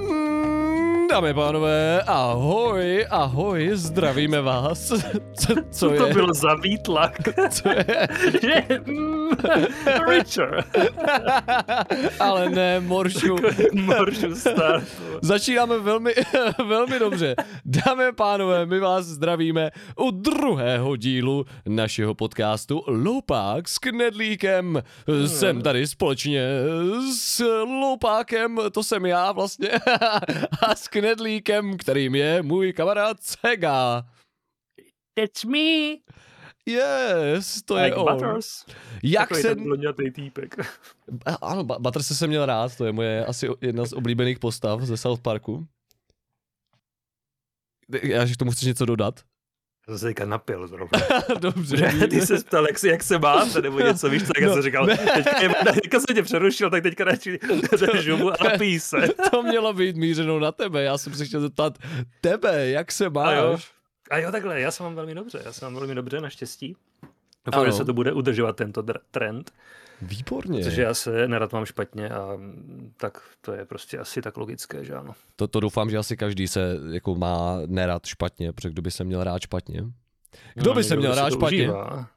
Mm, Dámy a pánové, ahoj, ahoj, zdravíme vás. Co, co Co je? to bylo za výtlak? Co je? Mm, Richard, Ale ne, Moršu. Moršu start. Začínáme velmi, velmi dobře. Dámy a pánové, my vás zdravíme u druhého dílu našeho podcastu Loupák s Knedlíkem. Jsem tady společně s Loupákem, to jsem já vlastně, a s Knedlíkem, kterým je můj kamarád Sega. It's me. Yes, to je Like on. Butters. Jak Takový se... ten týpek. Ano, Butters jsem měl rád, to je moje asi jedna z oblíbených postav ze South Parku. Já, že k tomu chceš něco dodat? To se teďka napil zrovna. Dobře. Že ty se ptal, jak, si, jak se máte, nebo něco, víš, tak já No, jsem říkal, ne. teďka, je, teďka jsem tě přerušil, tak teďka radši držu mu a napij se. To mělo být mířenou na tebe, já jsem se chtěl zeptat tebe, jak se máš? A jo, takhle, já se mám velmi dobře, já se mám velmi dobře, naštěstí. Doufám, že se to bude udržovat tento dr- trend, Výborně. protože já se nerad mám špatně a mm, tak to je prostě asi tak logické, že ano. To, to doufám, že asi každý se jako má nerad špatně, protože kdo by se měl rád špatně? Kdo No, by se měl rád to špatně? užívá.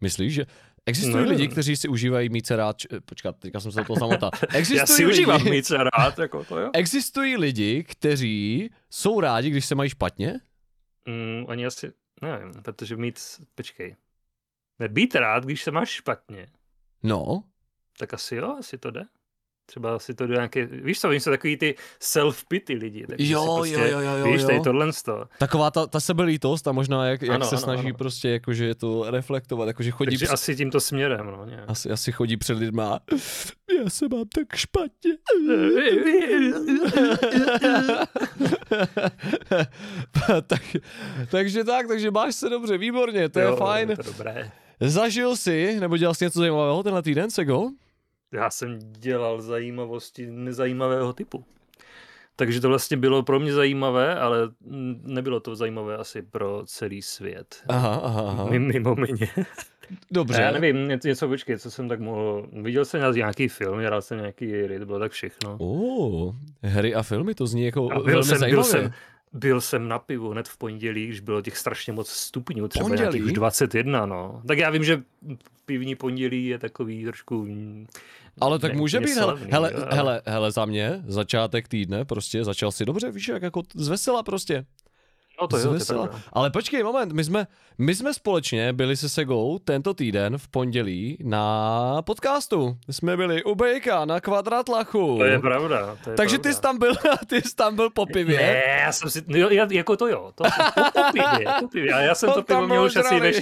Myslíš, že existují Ne. lidi, kteří si užívají mít se rád... č- Počkat, teďka jsem se do toho zamotal. Existují Já si lidi, užívám mít se rád, jako to jo. Existují lidi, kteří jsou rádi, když se mají špatně? Mm, ani asi, nevím, protože mít, počkej, nebýt rád, když se máš špatně, No, tak asi jo, asi to jde. Třeba si to do nějaké, víš co, oni jsou takový ty self-pity lidi. Takže Jo, si jo, prostě, jo, jo, Víš, jo. tady tohle z toho. taková ta, ta sebelítost a možná jak, jak Ano, se ano, snaží ano. prostě jakože to reflektovat, jakože chodí Takže před, asi tímto směrem, no, nějak. asi, asi chodí před lidma. Já se mám tak špatně. tak, takže tak, takže máš se dobře, výborně, to je Jo, fajn. Je to dobré. Zažil jsi, nebo dělal jsi něco zajímavého tenhle týden, Sego? Já jsem dělal zajímavosti nezajímavého typu. Takže to vlastně bylo pro mě zajímavé, ale nebylo to zajímavé asi pro celý svět. Aha, aha, aha. Mimo, mimo mě. Dobře. Já nevím, něco, počkej, co jsem tak mohl... Viděl jsem nějaký film, hrál jsem nějaký hry, to bylo tak všechno. Oh, hry a filmy, to zní jako A byl velmi jsem, zajímavě. byl, jsem, byl jsem na pivu hned v pondělí, když bylo těch strašně moc stupňů, třeba Pondělí? nějakých už 21, no. Tak já vím, že pivní pondělí je takový trošku... Ale tak ne může být, hele, slavný, hele, jo, ale- hele, hele, za mě, začátek týdne, prostě začal si dobře, víš, jak jako zvesela prostě. No to jo, to je pravda. Ale počkej, moment, my jsme, my jsme společně byli se Segou tento týden v pondělí na podcastu. Jsme byli u Bejka na kvadratlachu. To je pravda. To je Takže pravda. ty jsi tam byl, ty jsi tam byl po pivě. Ne, já jsem si, no já- jako to jo, to po, po pivě, po pivě. A já jsem On to pivo měl už asi ve,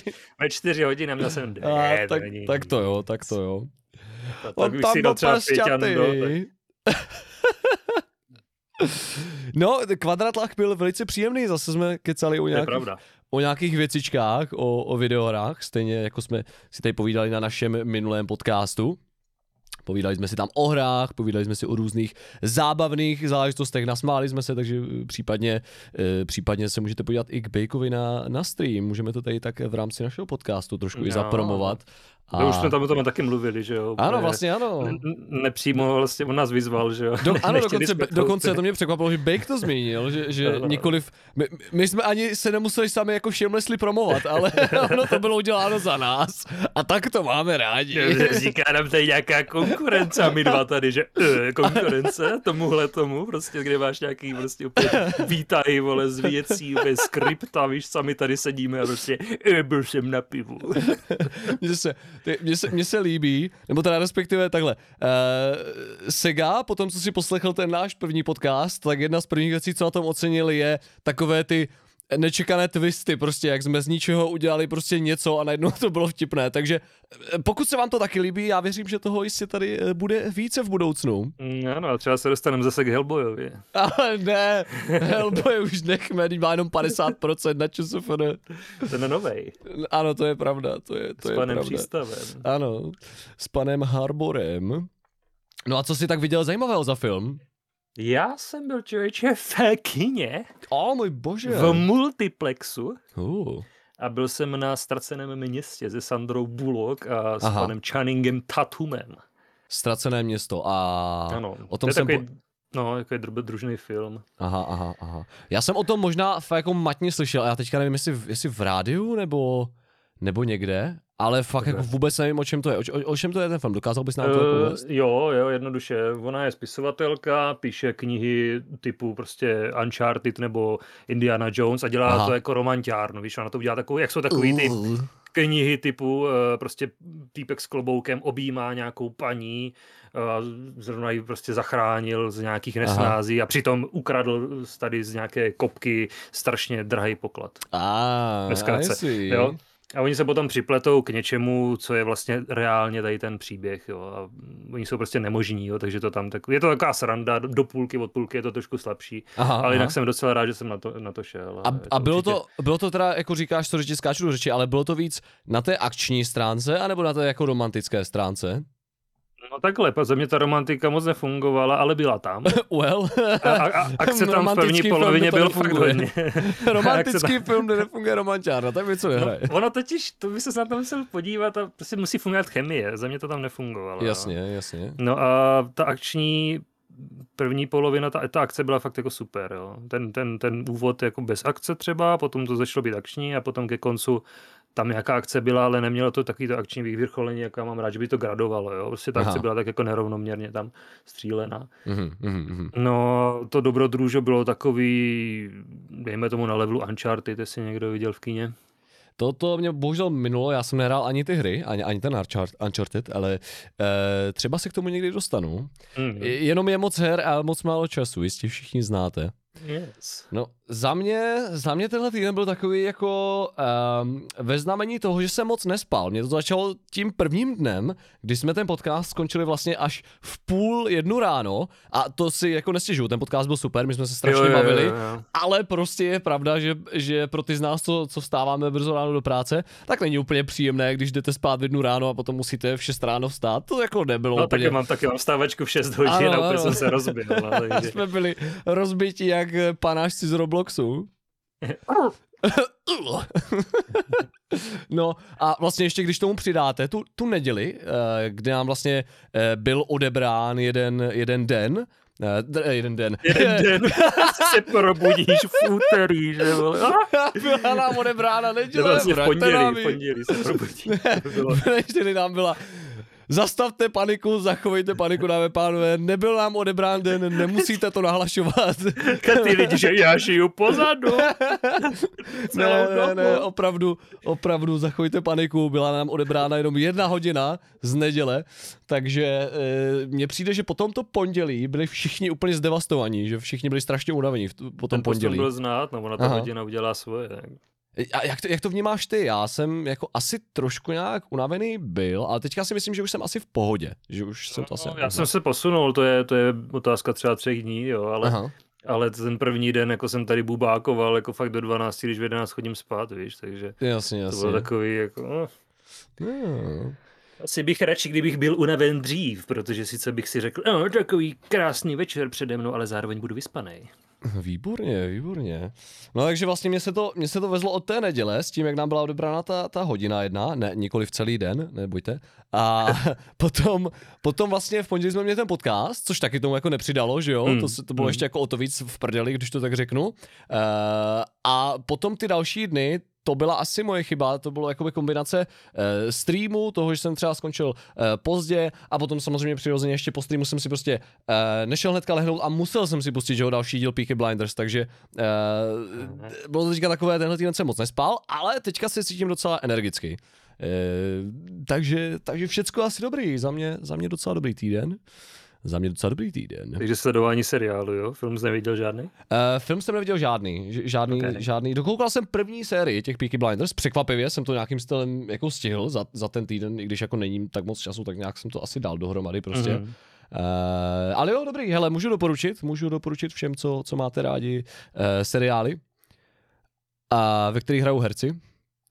ve čtyři hodiny a měl jsem A, ne, tak, tak to jo, tak to jo. Tak On tam si byl tak- No, kvadratlach byl velice příjemný, zase jsme kecali o nějakých, o nějakých věcičkách, o, o videohrách, stejně jako jsme si tady povídali na našem minulém podcastu. Povídali jsme si tam o hrách, povídali jsme si o různých zábavných záležitostech, nasmáli jsme se, takže eh, případně, eh, případně se můžete podívat i k Bejkovi na, na stream. Můžeme to tady tak v rámci našeho podcastu trošku i Jo. Zapromovat. To už jsme tam o tom taky mluvili, že jo? Ano, vlastně ano. Nepřímo vlastně on nás vyzval, že jo? Do, ano, dokonce, dokonce to mě překvapilo, že Bake to zmínil, že, že Ano. nikoliv, my, my jsme ani se nemuseli sami jako shamelessly promovat, ale ono to bylo uděláno za nás a tak to máme rádi. Říká nám tady nějaká konkurence a my dva tady, že uh, konkurence tomuhle tomu, prostě kde máš nějaký prostě úplně výtahy, vole, z věcí, úplně skripta, víš, sami tady sedíme a prostě uh, byl jsem na pivu. Mně se, ty- mně se, se líbí, nebo teda respektive takhle, uh, Sega, po tom, co si poslechl ten náš první podcast, tak jedna z prvních věcí, co na tom ocenili, je takové ty nečekané twisty, prostě jak jsme z ničeho udělali prostě něco a najednou to bylo vtipné, takže eh, pokud se vám to taky líbí, já věřím, že toho jistě tady eh, bude více v budoucnu. Mm, Ano, a třeba se dostaneme zase k Hellboyovi. Ale ne, Hellboy už nechme, má jenom 50% na ČSFD. Ten novej, Ano, to je pravda, to je, to s je panem pravda. Přístavem. Ano, s panem Harborem. No a co jsi tak viděl zajímavého za film? Já jsem byl člověče v kině, O můj bože. v multiplexu Uh, a byl jsem na Ztraceném městě se Sandrou Bullock a s Aha. panem Channingem Tatumem. ztracené město a Ano, o tom to je jsem... takový Po... No, jako je družný film. Aha, aha, aha. Já jsem o tom možná jako matně slyšel, já teďka nevím, jestli, jestli v rádiu nebo, nebo někde, ale fakt jako vůbec nevím, o čem to je. O, o, o čem to je ten film? Dokázal bys nám to uh? Jo, jo, jednoduše. Ona je spisovatelka, píše knihy typu prostě Uncharted nebo Indiana Jones a dělá Aha. to jako romantiárnu. Víš, ona to udělá takový, jak jsou takový ty knihy typu prostě týpek s kloboukem objímá nějakou paní, zrovna ji prostě zachránil z nějakých nesnází Aha. a přitom ukradl tady z nějaké kopky strašně drahý poklad. Ah, jo? A oni se potom připletou k něčemu, co je vlastně reálně tady ten příběh, jo. A oni jsou prostě nemožní, jo, takže to tam tak, je to taková sranda, do půlky, od půlky je to trošku slabší, aha, ale jinak aha. jsem docela rád, že jsem na to, na to šel. A, a, a bylo, určitě... to, bylo to teda, jako říkáš, co řeči skáču do řeči, ale bylo to víc na té akční stránce, anebo na té jako romantické stránce? No takhle, za mě ta romantika moc nefungovala, ale byla tam. well. A, a, a se tam v první polovině byl fakt hodně. Romantický tam... film, kde nefunguje romantiárna, tak by co nehraje. No, ono totiž, to by se na to musel podívat a prostě musí fungovat chemie, za mě to tam nefungovalo. Jasně, jo. jasně. No a ta akční první polovina, ta, ta akce byla fakt jako super, jo. Ten, ten, ten úvod jako bez akce třeba, potom to začalo být akční a potom ke koncu tam nějaká akce byla, ale nemělo to takový to akční vyvrcholení, jak já mám rád, že by to gradovalo, jo. Prostě ta Aha. akce byla tak jako nerovnoměrně tam střílená. Mm-hmm, mm-hmm. No, to dobrodružo bylo takový, dejme tomu na levelu Uncharted, jestli někdo viděl v kině. Toto mě bohužel minulo, já jsem nehrál ani ty hry, ani, ani ten Uncharted, ale e, třeba se k tomu někdy dostanu. Mm-hmm. Jenom je moc her a moc málo času, jistě všichni znáte. Yes. No, za mě, za mě tenhle týden byl takový jako um, ve znamení toho, že jsem moc nespal. Mě to začalo tím prvním dnem, kdy jsme ten podcast skončili vlastně až v půl jednu ráno a to si jako nestěžuju, ten podcast byl super, my jsme se strašně jo, jo, bavili, jo, jo. ale prostě je pravda, že, že pro ty z nás, co, co vstáváme brzo ráno do práce, tak není úplně příjemné, když jdete spát v jednu ráno a potom musíte v 6 ráno vstát, to jako nebylo no, úplně. taky mám taky mám stávačku v 6 hodin ano, a úplně ano. jsem se rozbil. No, takže... jsme byli rozbití jak panášci z Robloxu no a vlastně ještě když tomu přidáte tu, tu neděli, eh, kde nám vlastně eh, byl odebrán jeden, jeden den, Uh, jeden den. Jeden den se probudíš v úterý, že vole. byla nám odebrána neděle. Vlastně v pondělí, v pondělí se probudíš. Ne, nám byla Zastavte paniku, zachovejte paniku, dáme pánové, nebyl nám odebrán den, nemusíte to nahlašovat. Ty lidi, že já žiju pozadu. ne, ne, ne, opravdu, opravdu, zachovejte paniku, byla nám odebrána jenom jedna hodina z neděle, takže e, mně přijde, že po tomto pondělí byli všichni úplně zdevastovaní, že všichni byli strašně unavení po tom pondělí. byl znát, no ona ta Aha. hodina udělá svoje. Tak. A jak to, jak to vnímáš ty? Já jsem jako asi trošku nějak unavený byl, ale teďka si myslím, že už jsem asi v pohodě. Že už jsem to asi... No, já jsem se posunul, to je, to je otázka třeba třech dní, jo, ale, Aha. ale ten první den jako jsem tady bubákoval jako fakt do 12, když v 11 chodím spát, víš, takže jasně, jasně. to bylo takový jako... No. No. Asi bych radši, kdybych byl unaven dřív, protože sice bych si řekl, no, takový krásný večer přede mnou, ale zároveň budu vyspaný. Výborně, výborně. No takže vlastně mě se to, mě se to vezlo od té neděle s tím, jak nám byla odebrána ta, ta hodina jedna, ne, nikoli v celý den, nebojte. A potom, potom vlastně v pondělí jsme měli ten podcast, což taky tomu jako nepřidalo, že jo, mm. to, to bylo mm. ještě jako o to víc v prdeli, když to tak řeknu. Uh, a potom ty další dny, to byla asi moje chyba, to bylo jakoby kombinace uh, streamu, toho, že jsem třeba skončil uh, pozdě a potom samozřejmě přirozeně ještě po streamu jsem si prostě uh, nešel hnedka lehnout a musel jsem si pustit, že ho další díl Peaky Blinders, takže uh, bylo to teďka takové, tenhle týden jsem moc nespal, ale teďka se cítím docela energicky. Uh, takže, takže všecko asi dobrý, za mě, za mě docela dobrý týden za mě docela dobrý týden. Takže sledování seriálu, jo? Film jsi neviděl žádný? Uh, film jsem neviděl žádný, žádný, okay. žádný. Dokoukal jsem první sérii těch Peaky Blinders, překvapivě jsem to nějakým stylem jako stihl za, za ten týden, i když jako není tak moc času, tak nějak jsem to asi dal dohromady prostě. Mm-hmm. Uh, ale jo, dobrý, hele, můžu doporučit, můžu doporučit všem, co, co máte rádi, uh, seriály, uh, ve kterých hrajou herci.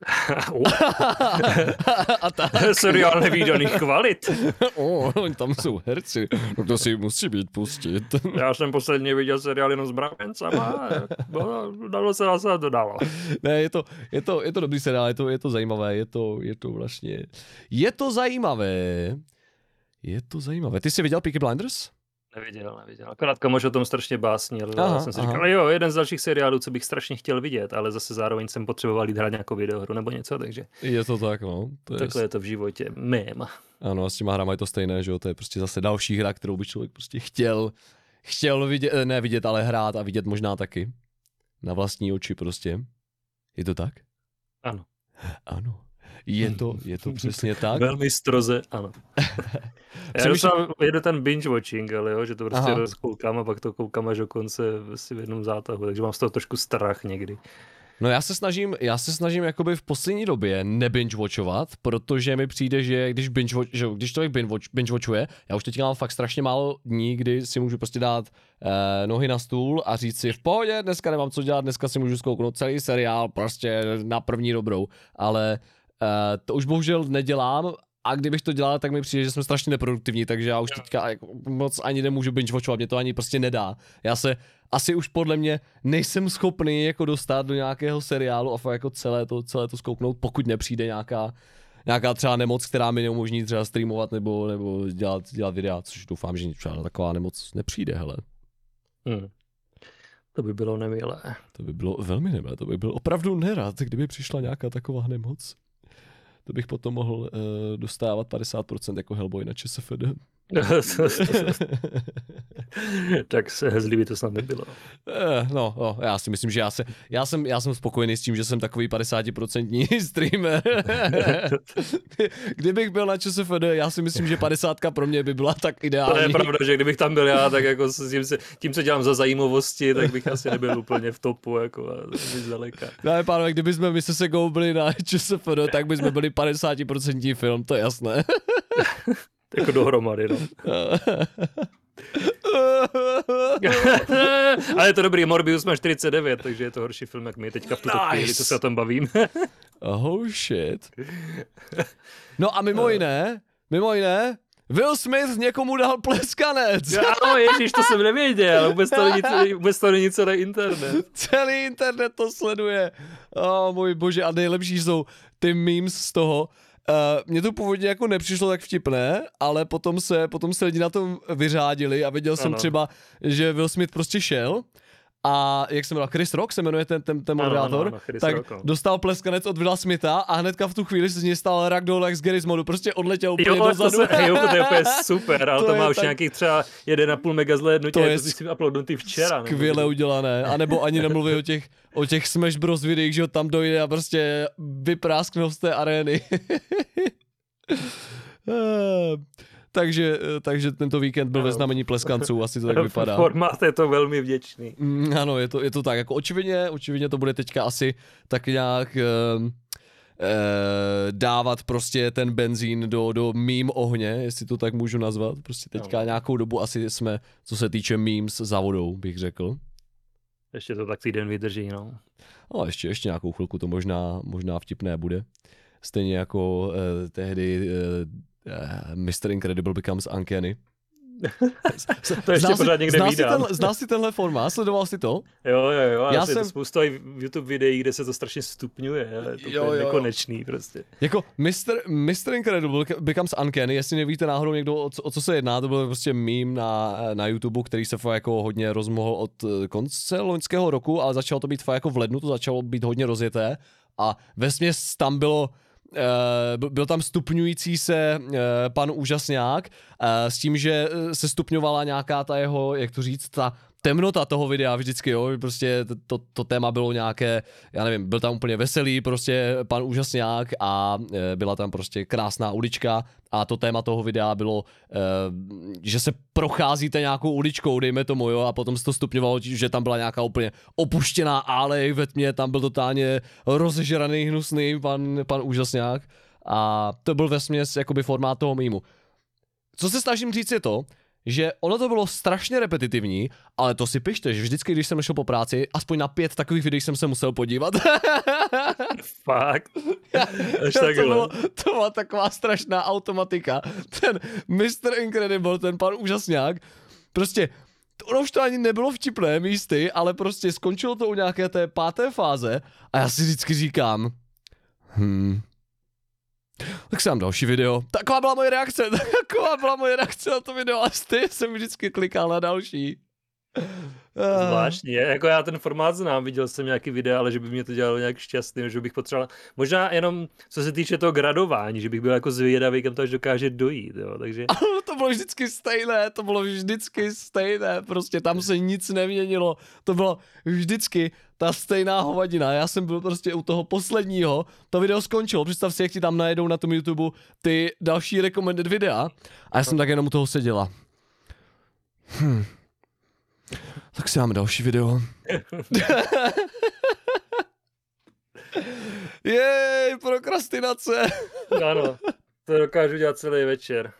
a tak. Seriál nevýdaných kvalit. o, tam jsou herci. No to si musí být pustit. Já jsem posledně viděl seriál jenom s Bravencama. Dalo se zase to dalo. Ne, je to, je to, je to dobrý seriál, je to, je to zajímavé, je to, je to vlastně, je to zajímavé. Je to zajímavé. Ty jsi viděl Peaky Blinders? Neviděl, neviděl. Akorát kamoš o tom strašně básnil. Aha, já jsem si aha. říkal, jo, jeden z dalších seriálů, co bych strašně chtěl vidět, ale zase zároveň jsem potřeboval jít hrát nějakou videohru nebo něco, takže Je to tak, no. To je, takhle je to v životě. Mém. Ano, a s těma hrama je to stejné, že jo, to je prostě zase další hra, kterou by člověk prostě chtěl, chtěl vidět, ne vidět, ale hrát a vidět možná taky. Na vlastní oči prostě. Je to tak? Ano. Ano. Je to, je to přesně tak. Velmi stroze, ano. Já Přemýšlím- dostávám, jedu ten binge watching, ale jo, že to prostě Aha. rozkoukám a pak to koukám až do konce si v jednom zátahu, takže mám z toho trošku strach někdy. No já se snažím, já se snažím jakoby v poslední době nebinge watchovat, protože mi přijde, že když binge watch, že když člověk binge, watch, binge watchuje, já už teď mám fakt strašně málo dní, kdy si můžu prostě dát eh, nohy na stůl a říct si v pohodě, dneska nemám co dělat, dneska si můžu zkouknout celý seriál prostě na první dobrou, ale to už bohužel nedělám a kdybych to dělal, tak mi přijde, že jsme strašně neproduktivní, takže já už teďka moc ani nemůžu binge watchovat, mě to ani prostě nedá. Já se asi už podle mě nejsem schopný jako dostat do nějakého seriálu a jako celé to, celé to zkouknout, pokud nepřijde nějaká, nějaká třeba nemoc, která mi neumožní třeba streamovat nebo, nebo dělat, dělat videa, což doufám, že třeba taková nemoc nepřijde, hele. Hm. To by bylo nemilé. To by bylo velmi nemilé, to by byl opravdu nerad, kdyby přišla nějaká taková nemoc. To bych potom mohl uh, dostávat 50% jako Hellboy na ČSFD. tak se hezlí by to snad nebylo. Eh, no, no, já si myslím, že já, se, já, jsem, já jsem spokojený s tím, že jsem takový 50% streamer. Kdybych byl na ČSFD, já si myslím, že 50 pro mě by byla tak To je ideální. pravda, že kdybych tam byl já, tak jako s tím, se, tím co dělám za zajímavosti, tak bych asi nebyl úplně v topu, jako a zdaleka. Dáme pánové, kdyby jsme my se Segou byli na ČSFD, tak by jsme byli 50% film, to je jasné. Jako dohromady, no. Ale je to dobrý, Morbius má 49, takže je to horší film, jak my teďka v tuto Nice. chvíli, co se o tom bavíme. oh shit. No a mimo jiné, mimo jiné, Will Smith někomu dal pleskanec. Ano, ježiš, to jsem nevěděl, vůbec to není, vůbec to není celý internet. Celý internet to sleduje. O oh, můj bože, a nejlepší jsou ty memes z toho. Uh, mně to původně jako nepřišlo tak vtipné, ale potom se, potom se lidi na tom vyřádili a viděl jsem Ano. třeba, že Will Smith prostě šel a jak se jmenuje, Chris Rock se jmenuje ten, ten, ten Ano, moderátor, ano, ano, Chris tak Rock, no. dostal pleskanec od Willa Smitha a hnedka v tu chvíli se z něj stal Ragdoll jak z Garry's modu, prostě odletěl úplně Jo, to, se, jo, to je úplně super, ale To to, má už tak- nějakých třeba 1,5 mega zhlédnutí, To to je to si uploadnutý včera. nebo Skvěle kdy. udělané. A nebo ani nemluví o těch, o těch Smash Bros videích, že tam dojde a prostě vyprásknou z té arény. Eh, takže, takže tento víkend byl ve Ano. znamení pleskanců, asi to tak vypadá. Formát je to velmi vděčný. Mm, Ano, je to, je to tak. Jako očividně, očividně to bude teďka asi tak nějak eh, eh, dávat prostě ten benzín do, do mým ohně, jestli to tak můžu nazvat. Prostě teďka Ano. nějakou dobu asi jsme, co se týče memes, za vodou, bych řekl. Ještě to tak týden vydrží, no. No, ještě, ještě nějakou chvilku to možná, možná vtipné bude. Stejně jako uh, tehdy uh, uh, Mr. Incredible becomes Uncanny. To ještě Znal pořád si, někde znal si, ten, znal si tenhle formát? Sledoval si to? Jo, jo, jo, Já jsem... i YouTube videí, kde se to strašně stupňuje, ale to Jo, je jo, jo. nekonečný prostě. Jako Mr. Mr. Incredible becomes Uncanny, jestli nevíte náhodou někdo, o co, o co se jedná, to byl prostě meme na, na YouTube, který se fakt jako hodně rozmohl od eh, konce loňského roku, ale začalo to být fakt jako v lednu, to začalo být hodně rozjeté a vesměs tam bylo byl tam stupňující se uh, pan úžasňák uh, s tím, že eh, se stupňovala nějaká ta jeho, jak to říct, ta temnota toho videa vždycky, jo, prostě to, to, téma bylo nějaké, já nevím, byl tam úplně veselý prostě pan úžasňák a e, byla tam prostě krásná ulička a to téma toho videa bylo, e, že se procházíte nějakou uličkou, dejme tomu, jo, a potom se to stupňovalo, že tam byla nějaká úplně opuštěná alej ve tmě, tam byl totálně rozežraný, hnusný pan, pan úžasňák a to byl vesměs jakoby formát toho mýmu. Co se snažím říct je to, že ono to bylo strašně repetitivní, ale to si pište, že vždycky, když jsem šel po práci, aspoň na pět takových videí jsem se musel podívat. Fakt. Až to, bylo, to byla taková strašná automatika. Ten Mr. Incredible, ten pan úžasňák, prostě ono už to ani nebylo vtipné místy, ale prostě skončilo to u nějaké té páté fáze a já si vždycky říkám, hm, Tak dám další video. Taková byla moje reakce, taková byla moje reakce na to video a ty jsem vždycky klikal na další. Zvláštní, jako já ten formát znám, viděl jsem nějaký videa, ale že by mě to dělalo nějak šťastný, že bych potřeboval, možná jenom co se týče toho gradování, že bych byl jako zvědavý, kam to až dokáže dojít, jo, takže. to bylo vždycky stejné, to bylo vždycky stejné, prostě tam se nic neměnilo, to bylo vždycky ta stejná hovadina, já jsem byl prostě u toho posledního, to video skončilo, představ si, jak ti tam najedou na tom YouTube ty další recommended videa a já jsem tak jenom u toho seděla. Hm. Tak si dáme další video. Jej, prokrastinace. ano, to dokážu dělat celý večer.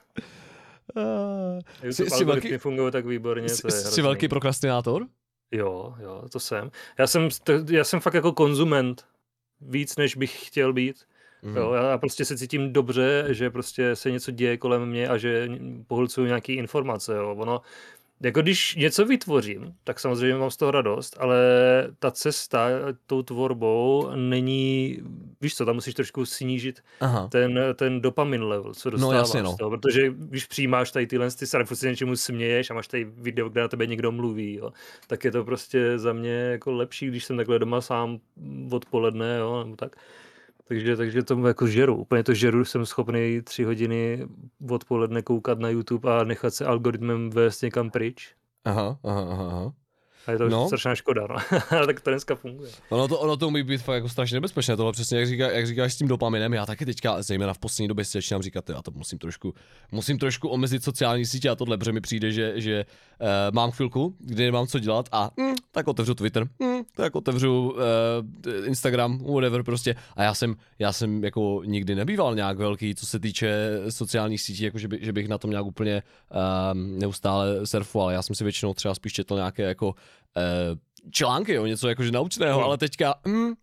Uh, jsi, jsi velký, fungují tak výborně. Jsi, to je jsi velký prokrastinátor? Jo, jo, to jsem. Já jsem, já jsem fakt jako konzument víc, než bych chtěl být. Mm. Jo, já prostě se cítím dobře, že prostě se něco děje kolem mě a že pohlcuju nějaké informace. Jo. Ono, jako když něco vytvořím, tak samozřejmě mám z toho radost, ale ta cesta tou tvorbou není, víš co, tam musíš trošku snížit Aha. ten, ten dopamin level, co no, dostáváš no, jasně, no. z toho, protože když přijímáš tady tyhle ty se něčemu směješ a máš tady video, kde na tebe někdo mluví, jo, tak je to prostě za mě jako lepší, když jsem takhle doma sám odpoledne, jo, nebo tak. Takže, takže tomu jako žeru. Úplně to žeru, jsem schopný tři hodiny odpoledne koukat na YouTube a nechat se algoritmem vést někam pryč. Aha, aha, aha. A je to no. strašná škoda, no. ale tak to dneska funguje. Ono to, ono to umí být fakt jako strašně nebezpečné, tohle přesně, jak, říká, jak říkáš s tím dopaminem, já taky teďka, zejména v poslední době si začínám říkat, já to musím trošku, musím trošku omezit sociální sítě a tohle, protože mi přijde, že, že uh, mám chvilku, kdy nemám co dělat a mm, tak otevřu Twitter, mm, tak otevřu uh, Instagram, whatever prostě a já jsem, já jsem jako nikdy nebýval nějak velký, co se týče sociálních sítí, jako že, by, že bych na tom nějak úplně uh, neustále surfoval, já jsem si většinou třeba spíš četl nějaké jako články, jo, něco jakože naučného, no. ale teďka, mm,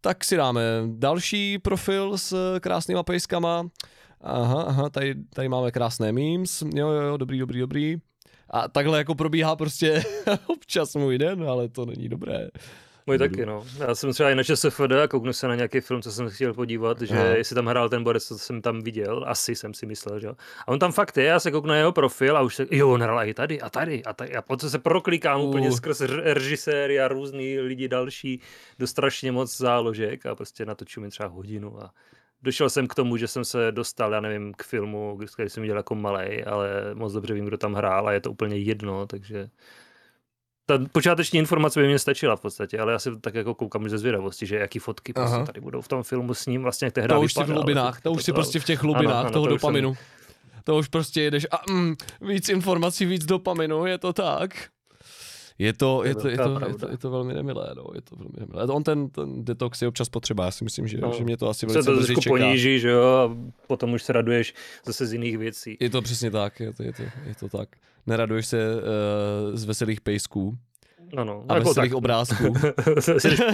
tak si dáme další profil s krásnýma pejskama. Aha, aha, tady, tady máme krásné memes, jo, jo, jo, dobrý, dobrý, dobrý. A takhle jako probíhá prostě občas můj den, ale to není dobré. Můj taky, no. Já jsem třeba i na ČSFD a kouknu se na nějaký film, co jsem chtěl podívat, že Aha. jestli tam hrál ten borec, co jsem tam viděl, asi jsem si myslel, že jo. A on tam fakt je, já se kouknu na jeho profil a už se, jo, on hrál i tady a tady a tady a potom se proklikám uh. úplně skrz režiséry a různý lidi další do strašně moc záložek a prostě natočím mi třeba hodinu a došel jsem k tomu, že jsem se dostal, já nevím, k filmu, který jsem viděl jako malý, ale moc dobře vím, kdo tam hrál a je to úplně jedno, takže ta počáteční informace by mě stačila v podstatě, ale já si tak jako koukám ze zvědavosti, že jaký fotky prostě tady budou v tom filmu s ním, vlastně jak to hra To už si v hlubinách, to, to, už si prostě v těch hlubinách ano, ano, toho to dopaminu. Jsem... To už prostě jedeš a mm, víc informací, víc dopaminu, je to tak. Je to, je, to, je, to, je, to, je to velmi nemilé, no, je to velmi nemilé. On ten, ten detox je občas potřeba, já si myslím, že, no, že mě to asi velice se to trošku poníží, že jo, a potom už se raduješ zase z jiných věcí. Je to přesně tak, je to, je to, je to tak. Neraduješ se uh, z veselých pejsků, ano, a jako veselých tak. obrázků.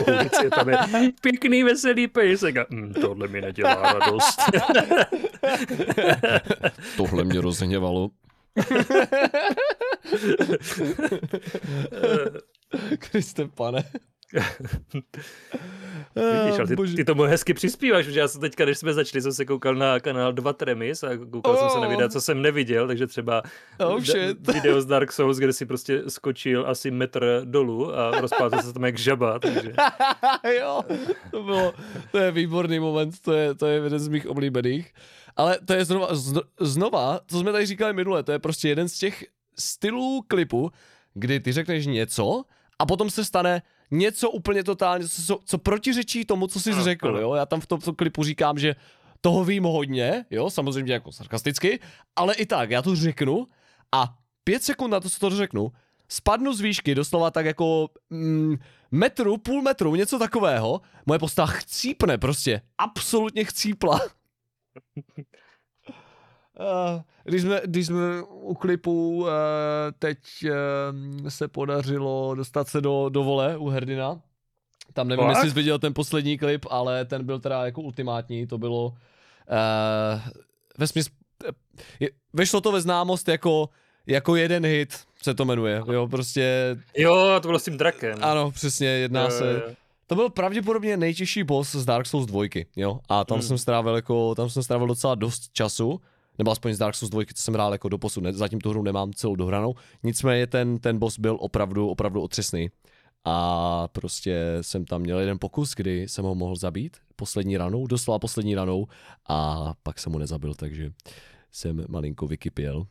ulici, tam je pěkný veselý pejsek a mm, tohle mi nedělá radost. tohle mě rozhněvalo. Kristjan, pane. Vidíš, ale ty, ty tomu hezky přispíváš, protože já jsem teďka, když jsme začali, jsem se koukal na kanál 2 Tremis a koukal oh. jsem se na videa, co jsem neviděl, takže třeba oh, video z Dark Souls, kde si prostě skočil asi metr dolů a rozpátil se tam jak žaba, takže... jo, to bylo, to je výborný moment, to je, to je jeden z mých oblíbených. Ale to je znova, znova, co jsme tady říkali minule, to je prostě jeden z těch stylů klipu, kdy ty řekneš něco a potom se stane něco úplně totálně, co, co protiřečí tomu, co jsi řekl, jo. Já tam v tom, v tom klipu říkám, že toho vím hodně, jo, samozřejmě jako sarkasticky, ale i tak, já to řeknu a pět sekund na to, co to řeknu, spadnu z výšky, doslova tak jako mm, metru, půl metru, něco takového, moje postava chcípne prostě, absolutně chcípla. Uh, když, jsme, když jsme u klipu uh, teď uh, se podařilo dostat se do, do vole u Herdina. Tam nevím, Fakt? jestli jsi viděl ten poslední klip, ale ten byl teda jako ultimátní, to bylo uh, ve smyslu, vešlo to ve známost jako, jako jeden hit, se to jmenuje, jo, prostě. Jo, to bylo s tím drakem. Ano, přesně, jedná jo, se, jo to byl pravděpodobně nejtěžší boss z Dark Souls 2, jo? A tam Hmm. jsem strávil jako, tam jsem strávil docela dost času, nebo aspoň z Dark Souls 2, co jsem hrál jako do posud, ne, zatím tu hru nemám celou dohranou, nicméně ten, ten boss byl opravdu, opravdu otřesný. A prostě jsem tam měl jeden pokus, kdy jsem ho mohl zabít poslední ranou, doslova poslední ranou a pak jsem ho nezabil, takže jsem malinko vykypěl.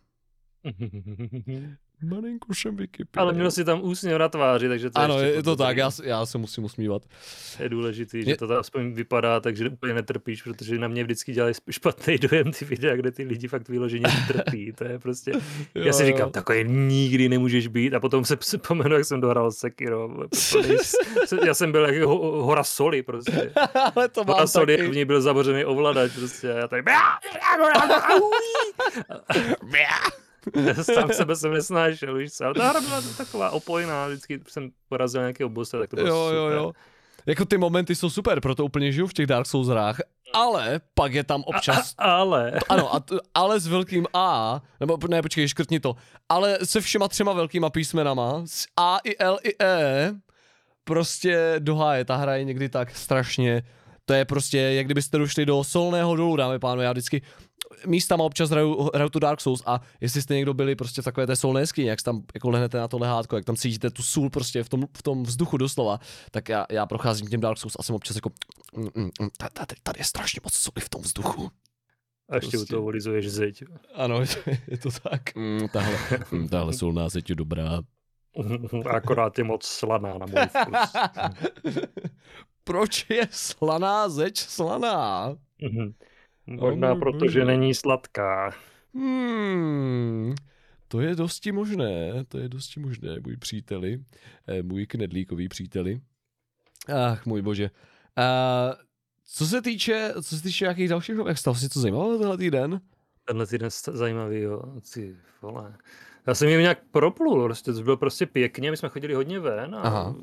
Malinko jsem vykypěl. Ale měl si tam úsměv na tváři, takže to Ano, ještě je to tak, já, já se musím usmívat. Je důležitý, že Je- to tam aspoň vypadá, takže úplně netrpíš, protože na mě vždycky dělají špatný dojem ty videa, kde ty lidi fakt vyloženě trpí. To je prostě, já si Jo, říkám, jo. takový nikdy nemůžeš být a potom se vzpomenu, jak jsem dohrál Sekiro. Já jsem byl jako ho- hora soli prostě. Ale to Hora soli, taky. v ní byl zabořený ovladač prostě a já tady Sám sebe jsem nesnášel, víš co, ale ta hra byla taková opojná, vždycky jsem porazil nějakého bossa, tak to bylo Jo, super. jo, jo. Jako ty momenty jsou super, proto úplně žiju v těch Dark Souls hrách, ale pak je tam občas... A, ale, Ano, a ale s velkým A, nebo ne, počkej, škrtni to, ale se všema třema velkýma písmenama, s A i L i E, prostě doháje, ta hra je někdy tak strašně, to je prostě, jak kdybyste došli do solného dolu, dámy a pánové, já vždycky místama občas hraju, hraju tu Dark Souls a jestli jste někdo byli prostě v takové té solné skině, jak tam jako lehnete na to lehátko, jak tam cítíte tu sůl prostě v tom, v tom vzduchu doslova, tak já, já procházím tím Dark Souls a jsem občas jako, mm, mm, mm, tady, tady je strašně moc soli v tom vzduchu. a ještě u prostě. toho volizuješ zeď. Ano, je to, je to tak. Mm, tahle, tahle solná zeď je dobrá. Akorát je moc slaná na můj vkus. Proč je slaná zeď slaná? Mhm. Možná můj proto, že není sladká. Hmm, to je dosti možné, to je dosti možné, můj příteli, eh, můj knedlíkový příteli. Ach, můj bože. Uh, co se týče, co se týče jakých dalších novinek, stalo si to zajímavé tenhle týden? Tenhle týden zajímavý, jo. Ty vole. Já jsem jim nějak proplul, prostě to bylo prostě pěkně, my jsme chodili hodně ven a Aha.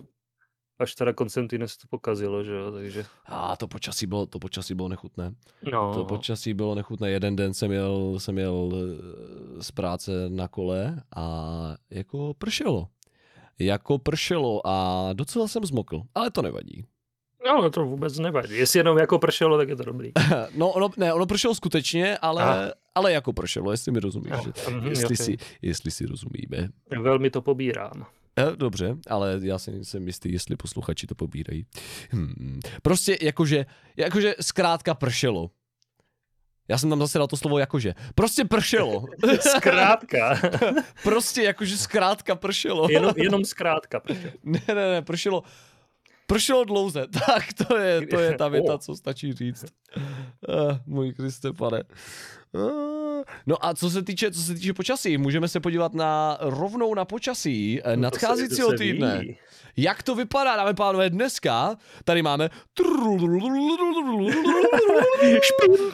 až teda koncem týdne se to pokazilo, že jo, takže A to počasí bylo, to počasí bylo nechutné. no. To počasí bylo nechutné. Jeden den jsem jel, jsem jel eh, z práce na kole a jako pršelo. Jako pršelo a docela jsem zmokl, ale to nevadí. No, to vůbec nevadí. Jestli jenom jako pršelo, tak je to dobrý. No, ono, ne, ono pršelo skutečně, ale, Aha. ale jako pršelo, jestli mi rozumíš. No, že- mhm, jestli, ok. si, jestli si rozumíme. Velmi to pobírám. Eh, Dobře, ale já si jsem jistý, jestli posluchači to pobírají. Hmm. Prostě jakože, jakože zkrátka pršelo. Já jsem tam zase dal to slovo jakože. Prostě pršelo. Zkrátka. prostě jakože zkrátka pršelo. jenom, jenom zkrátka. pršelo. ne, ne, ne, pršelo. Pršelo dlouze, tak to je, to je ta věta, co stačí říct. Uh, můj Kriste, pane. Uh, no a co se týče, co se týče počasí, můžeme se podívat na rovnou na počasí eh, to se týdne. ví. Jak to vypadá, dáme pánové, dneska? Tady máme...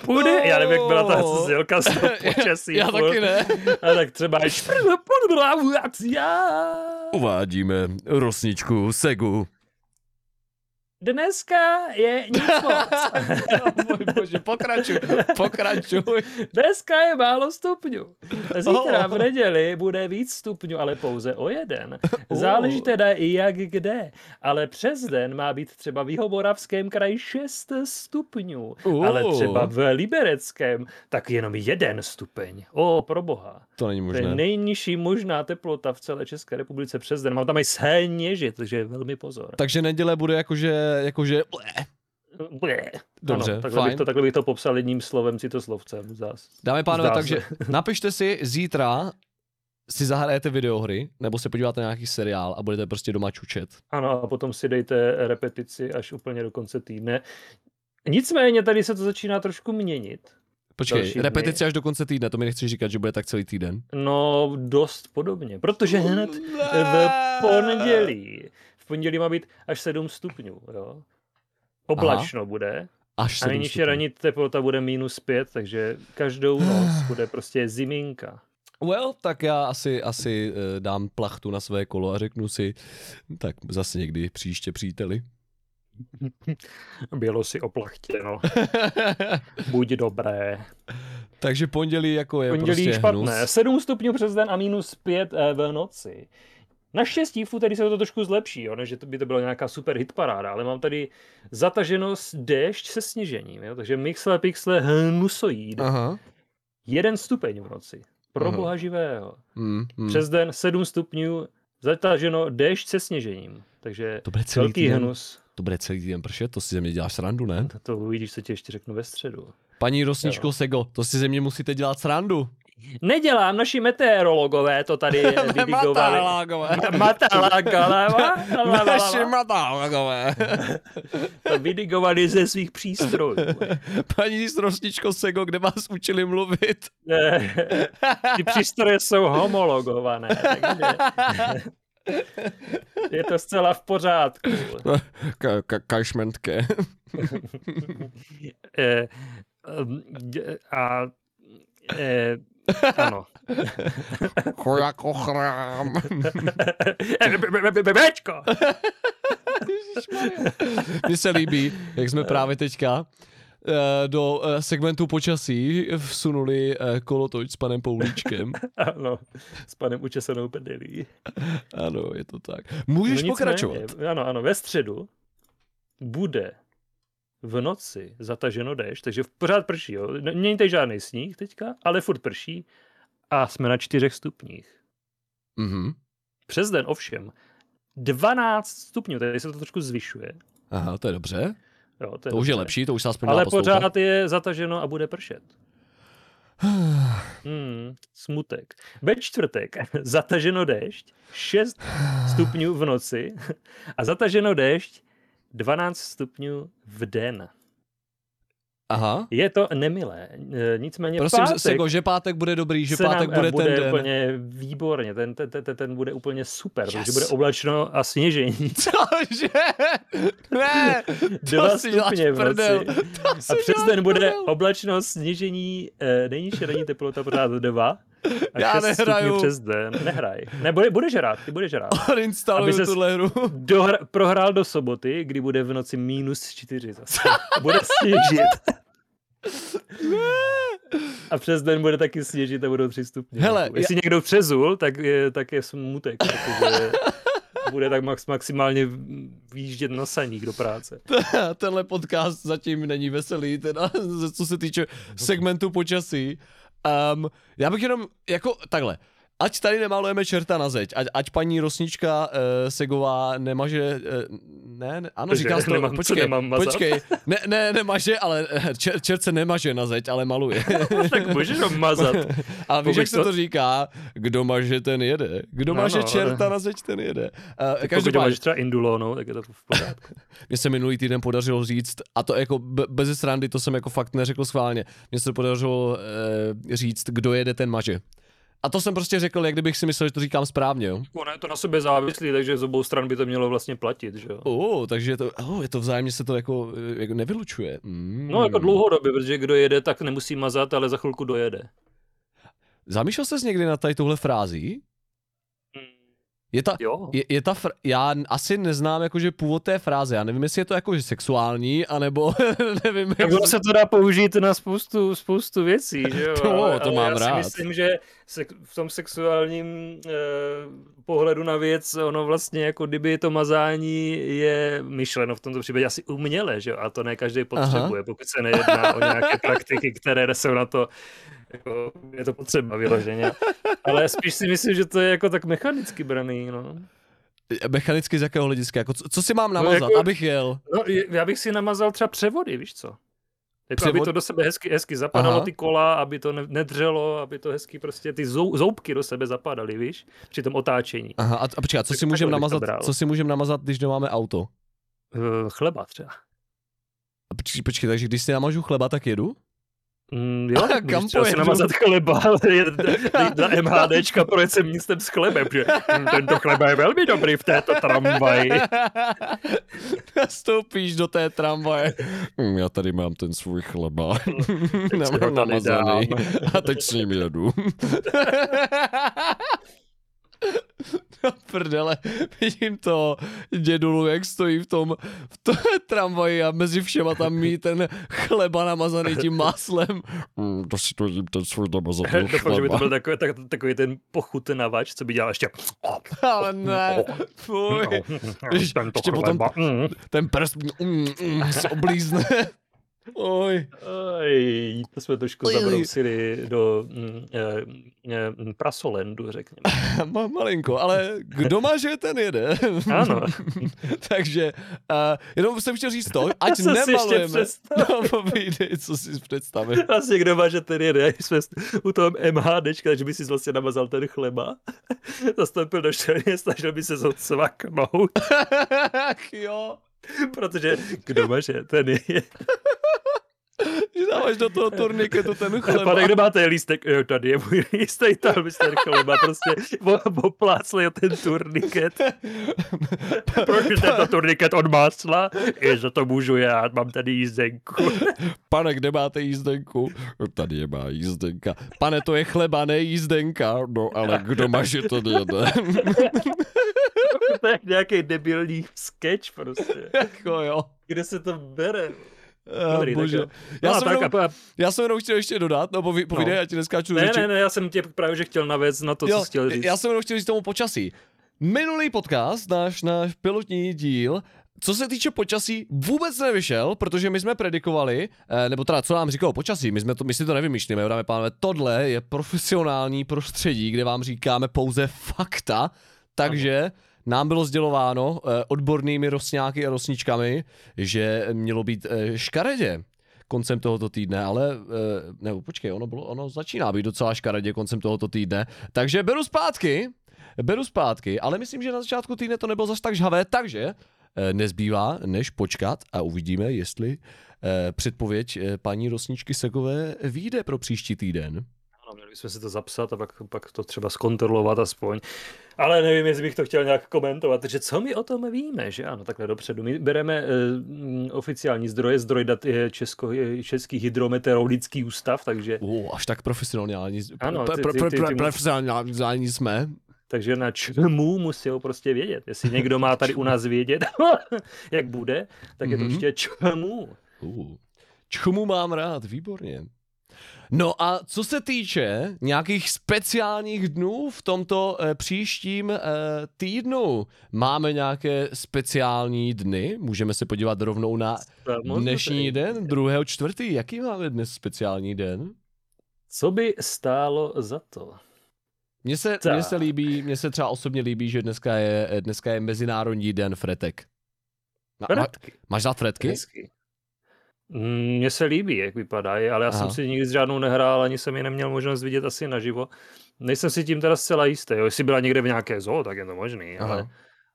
Půjde? Já nevím, jak byla ta znělka z toho počasí. Já taky ne. A tak třeba Uvádíme rosničku Segu. Dneska je nic moc. Můj bože, pokračuj, pokračuj. Dneska je málo stupňů. Zítra Oh. v neděli bude víc stupňů, ale pouze o jeden. Záleží teda i jak kde. Ale přes den má být třeba v Jihomoravském kraji 6 stupňů. Ale třeba v Libereckém tak jenom jeden stupeň. O, pro boha. To není To je možné. nejnižší možná teplota v celé České republice přes den. Mám tam i sněžit, takže velmi pozor. Takže neděle bude jakože, jakože... Dobře, ano, takhle, fajn. bych to, takhle bych to popsal jedním slovem, citoslovcem. Zás. Dáme a pánové, Zdá takže se. napište si zítra, si zahrajete videohry, nebo se podíváte na nějaký seriál a budete prostě doma čučet. Ano, a potom si dejte repetici až úplně do konce týdne. Nicméně tady se to začíná trošku měnit. Počkej, dny. repetice až do konce týdne, to mi nechceš říkat, že bude tak celý týden. No, dost podobně, protože hned v pondělí, v pondělí má být až 7 stupňů, jo. Oblačno bude Až a nejnižší ranní teplota bude minus 5, takže každou noc bude prostě ziminka. Well, tak já asi, asi eh, dám plachtu na své kolo a řeknu si, tak zase někdy příště příteli. Bylo si oplachtěno. Buď dobré. Takže pondělí jako je Pondělí prostě špatné. hnus. 7 stupňů přes den a minus 5 v noci. Naštěstí v úterý se to trošku zlepší, jo, než že to by to byla nějaká super hitparáda, ale mám tady zataženost déšť se sněžením, jo, takže mixle pixle hnusoid. Aha. Jeden stupeň v noci. Pro Aha. boha živého. Hmm, hmm. Přes den 7 stupňů, zataženo déšť se sněžením. Takže To bude celý velký týden. hnus. To bude celý týden pršet, to si ze mě děláš srandu, ne? To, to uvidíš, co ti ještě řeknu ve středu. Paní Rosničko Jo. Sego, to si ze mě musíte dělat srandu. Nedělám, naši meteorologové to tady vydigovali. Matalagové. Naši matálogové. To vydigovali ze svých přístrojů. Paní Rosničko Sego, kde vás učili mluvit? Ty přístroje jsou homologované, takže je to zcela v pořádku. Ka- ka- Kašmentke. Eh, ehm, d- A eh, ano. Chojak ochrám. Bebečko! Mně se líbí, jak jsme právě teďka eh, do eh, segmentu počasí vsunuli eh, kolotoč s panem Poulíčkem. Ano, s panem učesanou prdelí. Ano, je to tak. Můžeš nicméně, pokračovat. Ano, ano, ve středu bude v noci zataženo déšť, takže v pořád prší. Jo. Není tady žádný sníh teďka, ale furt prší a jsme na čtyřech stupních. Mhm. Přes den ovšem 12 stupňů, tady se to trošku zvyšuje. Aha, to je dobře. Jo, To už je dobře. lepší, to už se aspoň Ale pořád je zataženo a bude pršet. Hmm, smutek. Ve čtvrtek zataženo déšť, 6 stupňů v noci a zataženo déšť 12 stupňů v den. Aha. Je to nemilé. E, Nicméně Prosím, pátek Sego, že pátek bude dobrý, že pátek e, bude, bude ten den. úplně výborně. Ten, ten, ten, ten bude úplně super, yes. Protože bude oblačno a sněžení. Cože? Ne, Dva to si děláš stupně v noci. To si A přes den bude oblačno, sněžení, eh, nejnižší ranní teplota pořád 2 a Já 6 stupňů nehraju. přes den. Nehraj. Ne, bude, budeš hrát, ty budeš hrát. Aby tuhle hru. Dohr, prohrál do soboty, kdy bude v noci minus 4 zase. Bude sněžit. A přes den bude taky sněžit a budou 3 stupně. Hele, Jestli někdo přezul, tak je, tak je smutek, protože bude tak max, maximálně výjíždět na saník do práce. Tenhle podcast zatím není veselý, teda, co se týče segmentu počasí. Um, já bych jenom, jako takhle, ať tady nemalujeme čerta na zeď, ať, ať paní Rosnička uh, Segová nemaže, uh, ne, ne, ano, říká to, nemám- počkej, nemám mazat? počkej, ne, ne, nemaže, ale eh, čer, čert se nemaže na zeď, ale maluje. tak můžeš ho mazat. A víš, Pokud jak se to- říká, kdo maže, ten jede. Kdo No, maže no, čerta ale- na zeď, ten jede. Uh, Pokud každopádně, máš třeba indulónou, tak je to v pořádku. mně se minulý týden podařilo říct, a to jako be- bez srandy, to jsem jako fakt neřekl schválně, mně se podařilo e, říct, kdo jede, ten maže. A to jsem prostě řekl, jak kdybych si myslel, že to říkám správně, jo. Ono je to na sobě závislý, takže z obou stran by to mělo vlastně platit, že jo? Oh, takže je to, oh, je to vzájemně se to jako, jako nevylučuje. Mm. No jako dlouhodobě, protože kdo jede, tak nemusí mazat, ale za chvilku dojede. Zamýšlel jsi někdy na tady tuhle frází? Je ta, Jo. je, je ta fr- já asi neznám jakože původ té fráze, já nevím, jestli je to jakože sexuální, anebo nevím, Tak jak ono se to dá použít na spoustu, spoustu věcí, že jo? To, ale, to ale mám já si rád. myslím, že se, v tom sexuálním eh, pohledu na věc, ono vlastně jako kdyby to mazání je myšleno v tomto případě asi uměle, že jo? A to ne každý potřebuje, pokud se nejedná o nějaké praktiky, které jsou na to jako, je to potřeba vyloženě. Ale spíš si myslím, že to je jako tak mechanicky braný, no. Mechanicky z jakého hlediska? Jako, co, co si mám No, namazat, jako- abych jel? No, já bych si namazal třeba převody, víš co? Jako, aby Převod- to do sebe hezky, hezky zapadalo Aha. ty kola, aby to ne- nedřelo, aby to hezky prostě ty zou, zoubky do sebe zapadaly, víš? Při tom otáčení. Aha, a, a počkej, a co Tak si můžeme namazat, co si můžeme namazat, když nemáme auto? Uh, chleba třeba. A počkej, počkej, takže když si namažu chleba, tak jedu? Mm, jo, A můžeš kam třeba si namazat chleba, ale je na MHDčka projet sem místem s chlebem, že tento chleba je velmi dobrý v této tramvaji. Nastoupíš do té tramvaje. Hm, Já tady mám ten svůj chleba. Nemám namazaný. A teď s ním jedu. Prdele, vidím to dědulu, jak stojí v tom, v tom tramvaji a mezi všema tam mít ten chleba namazaný tím máslem. Mm, to si to jím ten svůj namazaný Doufám, že by to byl takový, tak, takový ten pochutnavač, co by dělal ještě... Ale ne, fuj. Ještě, potom Mm. ten prst mm, mm, se oblízne. Oj. Oj, to jsme trošku Oj, oj. zabrousili do mm, eh, eh, prasolendu, řekněme. Ma, malinko, ale kdo má, že ten jede. Ano. Takže uh, jenom jsem chtěl říct to, ať si ještě nemalujeme. představil. No, povídej, co jsi představil. Vlastně kdo má, že ten jede, jsme u toho MHDčka, takže by si vlastně namazal ten chleba, zastoupil do šelně, snažil by se odsvaknout, Ach jo, protože kdo má, že ten je. že dáváš do toho turniketu ten Pane, chleba. kde máte lístek? Jo, tady je můj lístek, tam ten chleba prostě o- oplácli o ten turniket. Proč tento turniket od másla? Je, že to můžu já, mám tady jízdenku. Pane, kde máte jízdenku? No, Tady je má jízdenka. Pane, to je chleba, ne jízdenka. No, ale kdo má, že to jede? To je jak nějaký debilní sketch prostě. jako jo. Kde se to bere? Ah, Dobrý, bože. jo. Já, No jsem tak jenom, a, já jsem jenom chtěl ještě dodat, no poví, povídej, No. já ti neskáču ne, řeči. ne, ne, já jsem tě právě, že chtěl navést na to, co jsi chtěl říct. Já jsem jenom chtěl říct tomu počasí. Minulý podcast, náš, náš pilotní díl, co se týče počasí, vůbec nevyšel, protože my jsme predikovali, eh, nebo teda co nám říkalo počasí, my, jsme to, my si to nevymýšlíme, dáme pánové, tohle je profesionální prostředí, kde vám říkáme pouze fakta, takže nám bylo sdělováno eh, odbornými rosňáky a rosničkami, že mělo být eh, škaredě koncem tohoto týdne, ale eh, ne, počkej, ono, bylo, ono začíná být docela škaredě koncem tohoto týdne, takže beru zpátky, beru zpátky, ale myslím, že na začátku týdne to nebylo zas tak žhavé, takže nezbývá, než počkat a uvidíme, jestli předpověď paní Rosničky Segové vyjde pro příští týden. Ano, měli bychom si to zapsat a pak, pak to třeba zkontrolovat aspoň. Ale nevím, jestli bych to chtěl nějak komentovat, takže co my o tom víme, že ano, takhle dopředu. My bereme uh, oficiální zdroje, zdroj dat je Česko, je Český hydrometeorologický ústav, takže, Uh, až tak profesionální, Ano, ty- ty- ty- ty- profesionální jsme. takže na čemu musí ho prostě vědět. Jestli někdo má tady u nás vědět, jak bude, tak je to Mhm. určitě čemu. Uh, čumu mám rád, výborně. No a co se týče nějakých speciálních dnů v tomto eh, příštím eh, týdnu, máme nějaké speciální dny? Můžeme se podívat rovnou na dnešní den, druhého čtvrtý. Jaký máme dnes speciální den? Co by stálo za to? Mně se, Tak. mně se líbí, mně se třeba osobně líbí, že dneska je, dneska je Mezinárodní den fretek. Ma, Fretky. máš rád fretky? Hezky. Mm, Mně se líbí, jak vypadají, ale já Aha. jsem si nikdy s žádnou nehrál, ani jsem ji neměl možnost vidět asi naživo. Nejsem si tím teda zcela jistý. Jo. Jestli byla někde v nějaké zoo, tak je to možný, Aha. ale,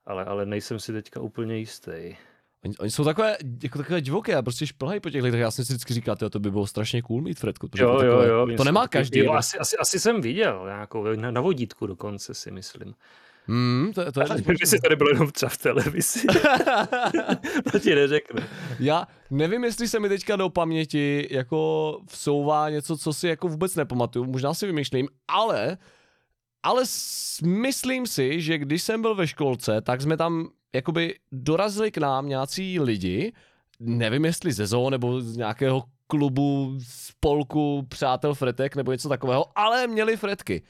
ale, ale nejsem si teďka úplně jistý. Oni, oni jsou takové, jako takové divoké a prostě šplhají po těch lidech. Já jsem si vždycky říkal, to by bylo strašně cool mít protože Jo, to, jo, takové, jo. to nemá každý. Jo, asi, asi, asi jsem viděl nějakou, na, na vodítku dokonce si myslím. Hmm, to, to je Takže si to nebylo jenom třeba v televizi. to ti neřeknu. Já nevím, jestli se mi teďka do paměti jako vsouvá něco, co si jako vůbec nepamatuju, možná si vymýšlím, ale ale myslím si, že když jsem byl ve školce, tak jsme tam jakoby dorazili k nám nějací lidi, nevím jestli ze zoo nebo z nějakého klubu, spolku, přátel fretek nebo něco takového, ale měli fretky.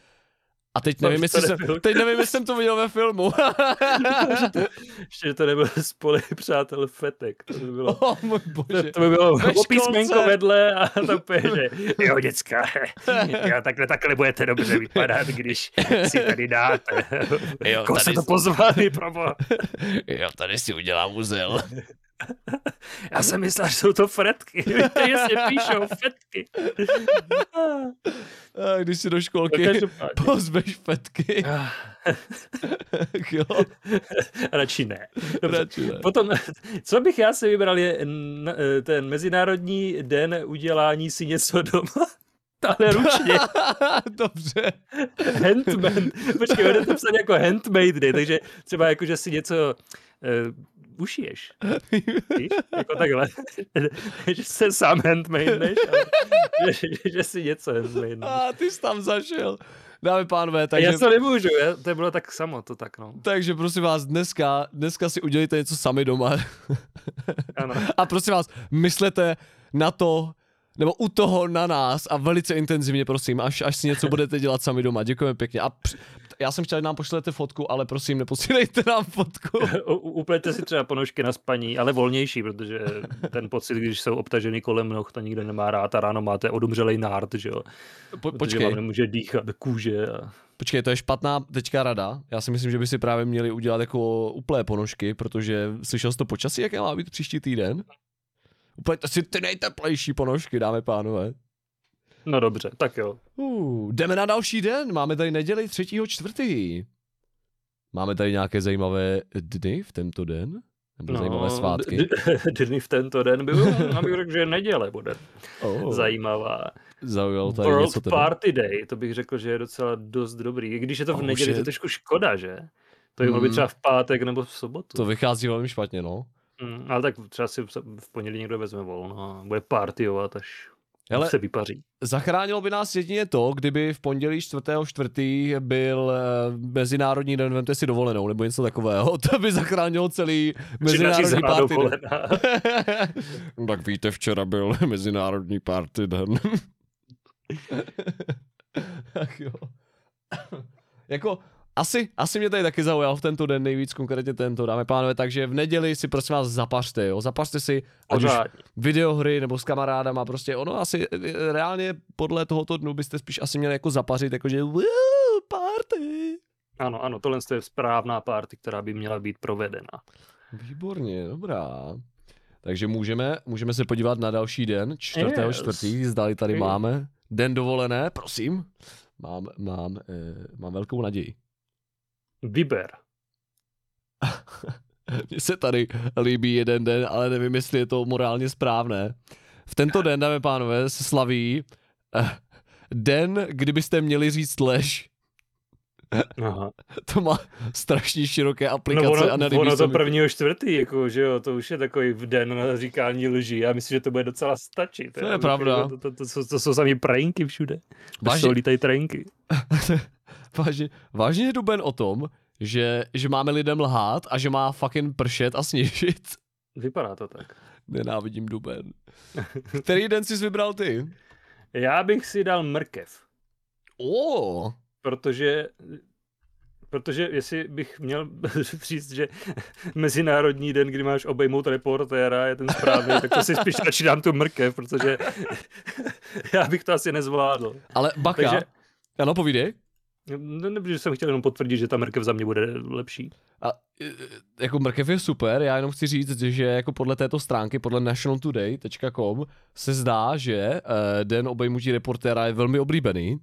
A teď nevím, jestli jsem, teď nevím, jestli jsem to viděl ve filmu. Ještě že to nebyl spolej přátel Fetek. To by bylo... oh, můj bože. To by bylo Ve o písmenko vedle a to že jo, děcka, jo, takhle, takhle budete dobře vypadat, když si tady dáte. Jo, Koho tady se to pozvali, probo? Jo, tady si udělám uzel. Já jsem myslel, že jsou to fretky. Víte, jestli píšou fretky. A když si do školky pozveš fetky, Ah, jo, Radši ne. Dobře. radši ne. Potom, co bych já si vybral, je ten Mezinárodní den udělání si něco doma. Ale ručně. Dobře. Handman. Počkej, bude to psat jako handmade day, takže třeba jako, že si něco uh, ušiješ. Víš? Jako takhle. že se sám handmade ale že, že, si něco handmade A ty jsi tam zašel. dámy pánové, takže... Já to nemůžu, já, to bylo tak samo, to tak no. Takže prosím vás, dneska, dneska si udělejte něco sami doma. Ano. A prosím vás, myslete na to, nebo u toho na nás a velice intenzivně, prosím, až, až si něco budete dělat sami doma. Děkujeme pěkně. A já jsem chtěl, že nám pošlete fotku, ale prosím, neposílejte nám fotku. Uplete si třeba ponožky na spaní, ale volnější, protože ten pocit, když jsou obtažený kolem noh, to nikdo nemá rád a ráno máte odumřelej nárt, že jo. Po, Protože počkej, vám nemůže dýchat kůže. A... počkej, to je špatná teďka rada. Já si myslím, že by si právě měli udělat jako úplné ponožky, protože slyšel jsi to počasí, jaké má být příští týden? Úplně si ty nejteplejší ponožky, dáme pánové. No dobře, tak jo. Uh, jdeme na další den, máme tady neděli třetího čtvrtý. Máme tady nějaké zajímavé dny v tento den? Nebo no, zajímavé svátky? d- d- Dny v tento den byl, abych řekl, že neděle bude Oh, zajímavá. zaujalo tady World něco teda. Party Day, to bych řekl, že je docela dost dobrý. I když je to v Oh, neděli, to je shit. trošku škoda, že? To by mohlo být Mm. třeba v pátek nebo v sobotu. To vychází velmi špatně, no. Mm, ale tak třeba si v pondělí někdo vezme volno a bude partyovat, až Hele, se vypaří. zachránilo by nás jedině to, kdyby v pondělí 4.4. byl eh, Mezinárodní den, vemte si dovolenou, nebo něco takového. To by zachránilo celý Mezinárodní party den. No tak víte, včera byl Mezinárodní party den. Ach jo. jako, asi, asi mě tady taky zaujal v tento den nejvíc, konkrétně tento, dáme pánové, takže v neděli si prosím vás zapařte, jo, zapařte si, ať už videohry nebo s kamarádama, prostě ono asi eh, reálně podle tohoto dnu byste spíš asi měli jako zapařit, jakože "Woo, party. Ano, ano, tohle je správná party, která by měla být provedena. Výborně, dobrá. Takže můžeme, můžeme se podívat na další den, čtvrtého Yes. čtvrtý, zdali tady Okay. máme den dovolené, prosím. Mám, mám, eh, mám velkou naději. Vyber. Mně se tady líbí jeden den, ale nevím, jestli je to morálně správné. V tento den, dáme pánové, se slaví eh, den, kdybyste měli říct lež. Aha. To má strašně široké No aplikace ono, a nelíbí ono to mi prvního čtvrtý, jako, že jo, to už je takový v den na říkání lží. Já myslím, že to bude docela stačit. To já. je pravda. To, to, to, to, to jsou samý prajinky všude. Vážně? To lítají trajinky. Vážně, vážně je Duben o tom, že, že máme lidem lhát a že má fucking pršet a sněžit. Vypadá to tak. Nenávidím Duben. Který den jsi vybral ty? Já bych si dal mrkev, O, protože Protože jestli bych měl říct, že Mezinárodní den, kdy máš obejmout reportéra, je ten správný, tak to si spíš radši dám tu mrkev, protože já bych to asi nezvládl. ale baka. Takže- Ano, povídej. Ne, ne, že jsem chtěl jenom potvrdit, že ta mrkev za mě bude lepší. A, e, jako mrkev je super, já jenom chci říct, že jako podle této stránky, podle nationaltoday.com se zdá, že eh, den obejmutí reportéra je velmi oblíbený.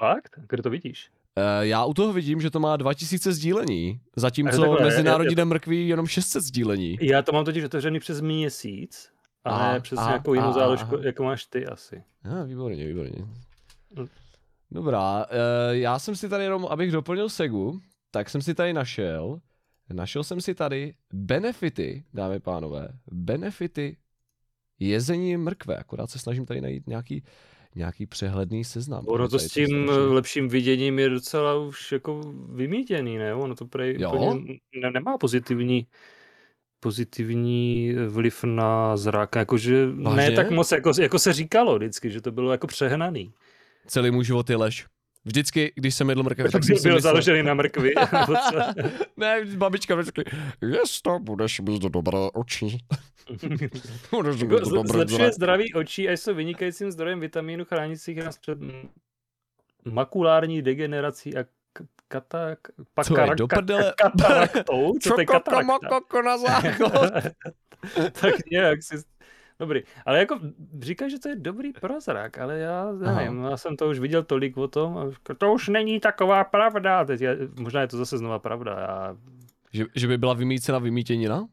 Fakt? Kde to vidíš? Eh, já u toho vidím, že to má 2000 sdílení, A zatímco takhle, Mezinárodní den mrkví jenom 600 sdílení. Já to mám totiž otevřený přes měsíc, a Aha, ne přes aha, nějakou jinou aha, záložku, aha. jako máš ty asi. Ah, výborně, výborně. Hm. Dobrá, eh, já jsem si tady jenom, abych doplnil Segu, tak jsem si tady našel, našel jsem si tady benefity, dámy a pánové, benefity jezení mrkve, akorát se snažím tady najít nějaký, nějaký přehledný seznam. Ono to s tím strašně- lepším viděním je docela už jako vymítěný, ne? Ono to prej Jo? ne, nemá pozitivní pozitivní vliv na zrak, jakože ne Vážně? tak moc, jako, jako se říkalo vždycky, že to bylo jako přehnaný. Celý můj život je lež. Vždycky, když jsem jedl mrkev, tak Tak jsem byl myslel... založený na mrkvi. ne, babička vždycky, jestli budeš mít dobré oči. budeš mít Jako dobré Zlepšuje zrak. zdraví očí a jsou vynikajícím zdrojem vitamínu chránících nás před makulární degenerací a kata, je, pakara- do prdele? kataraktou? Co to je katarakta? na záchod. tak nějak si... Dobrý, ale jako říkáš, že to je dobrý pro zrak, ale já Aha. nevím, já jsem to už viděl tolik o tom, a to už není taková pravda. Teď je, možná je to zase znova pravda. Já... že, že by byla vymícena vymítěnina?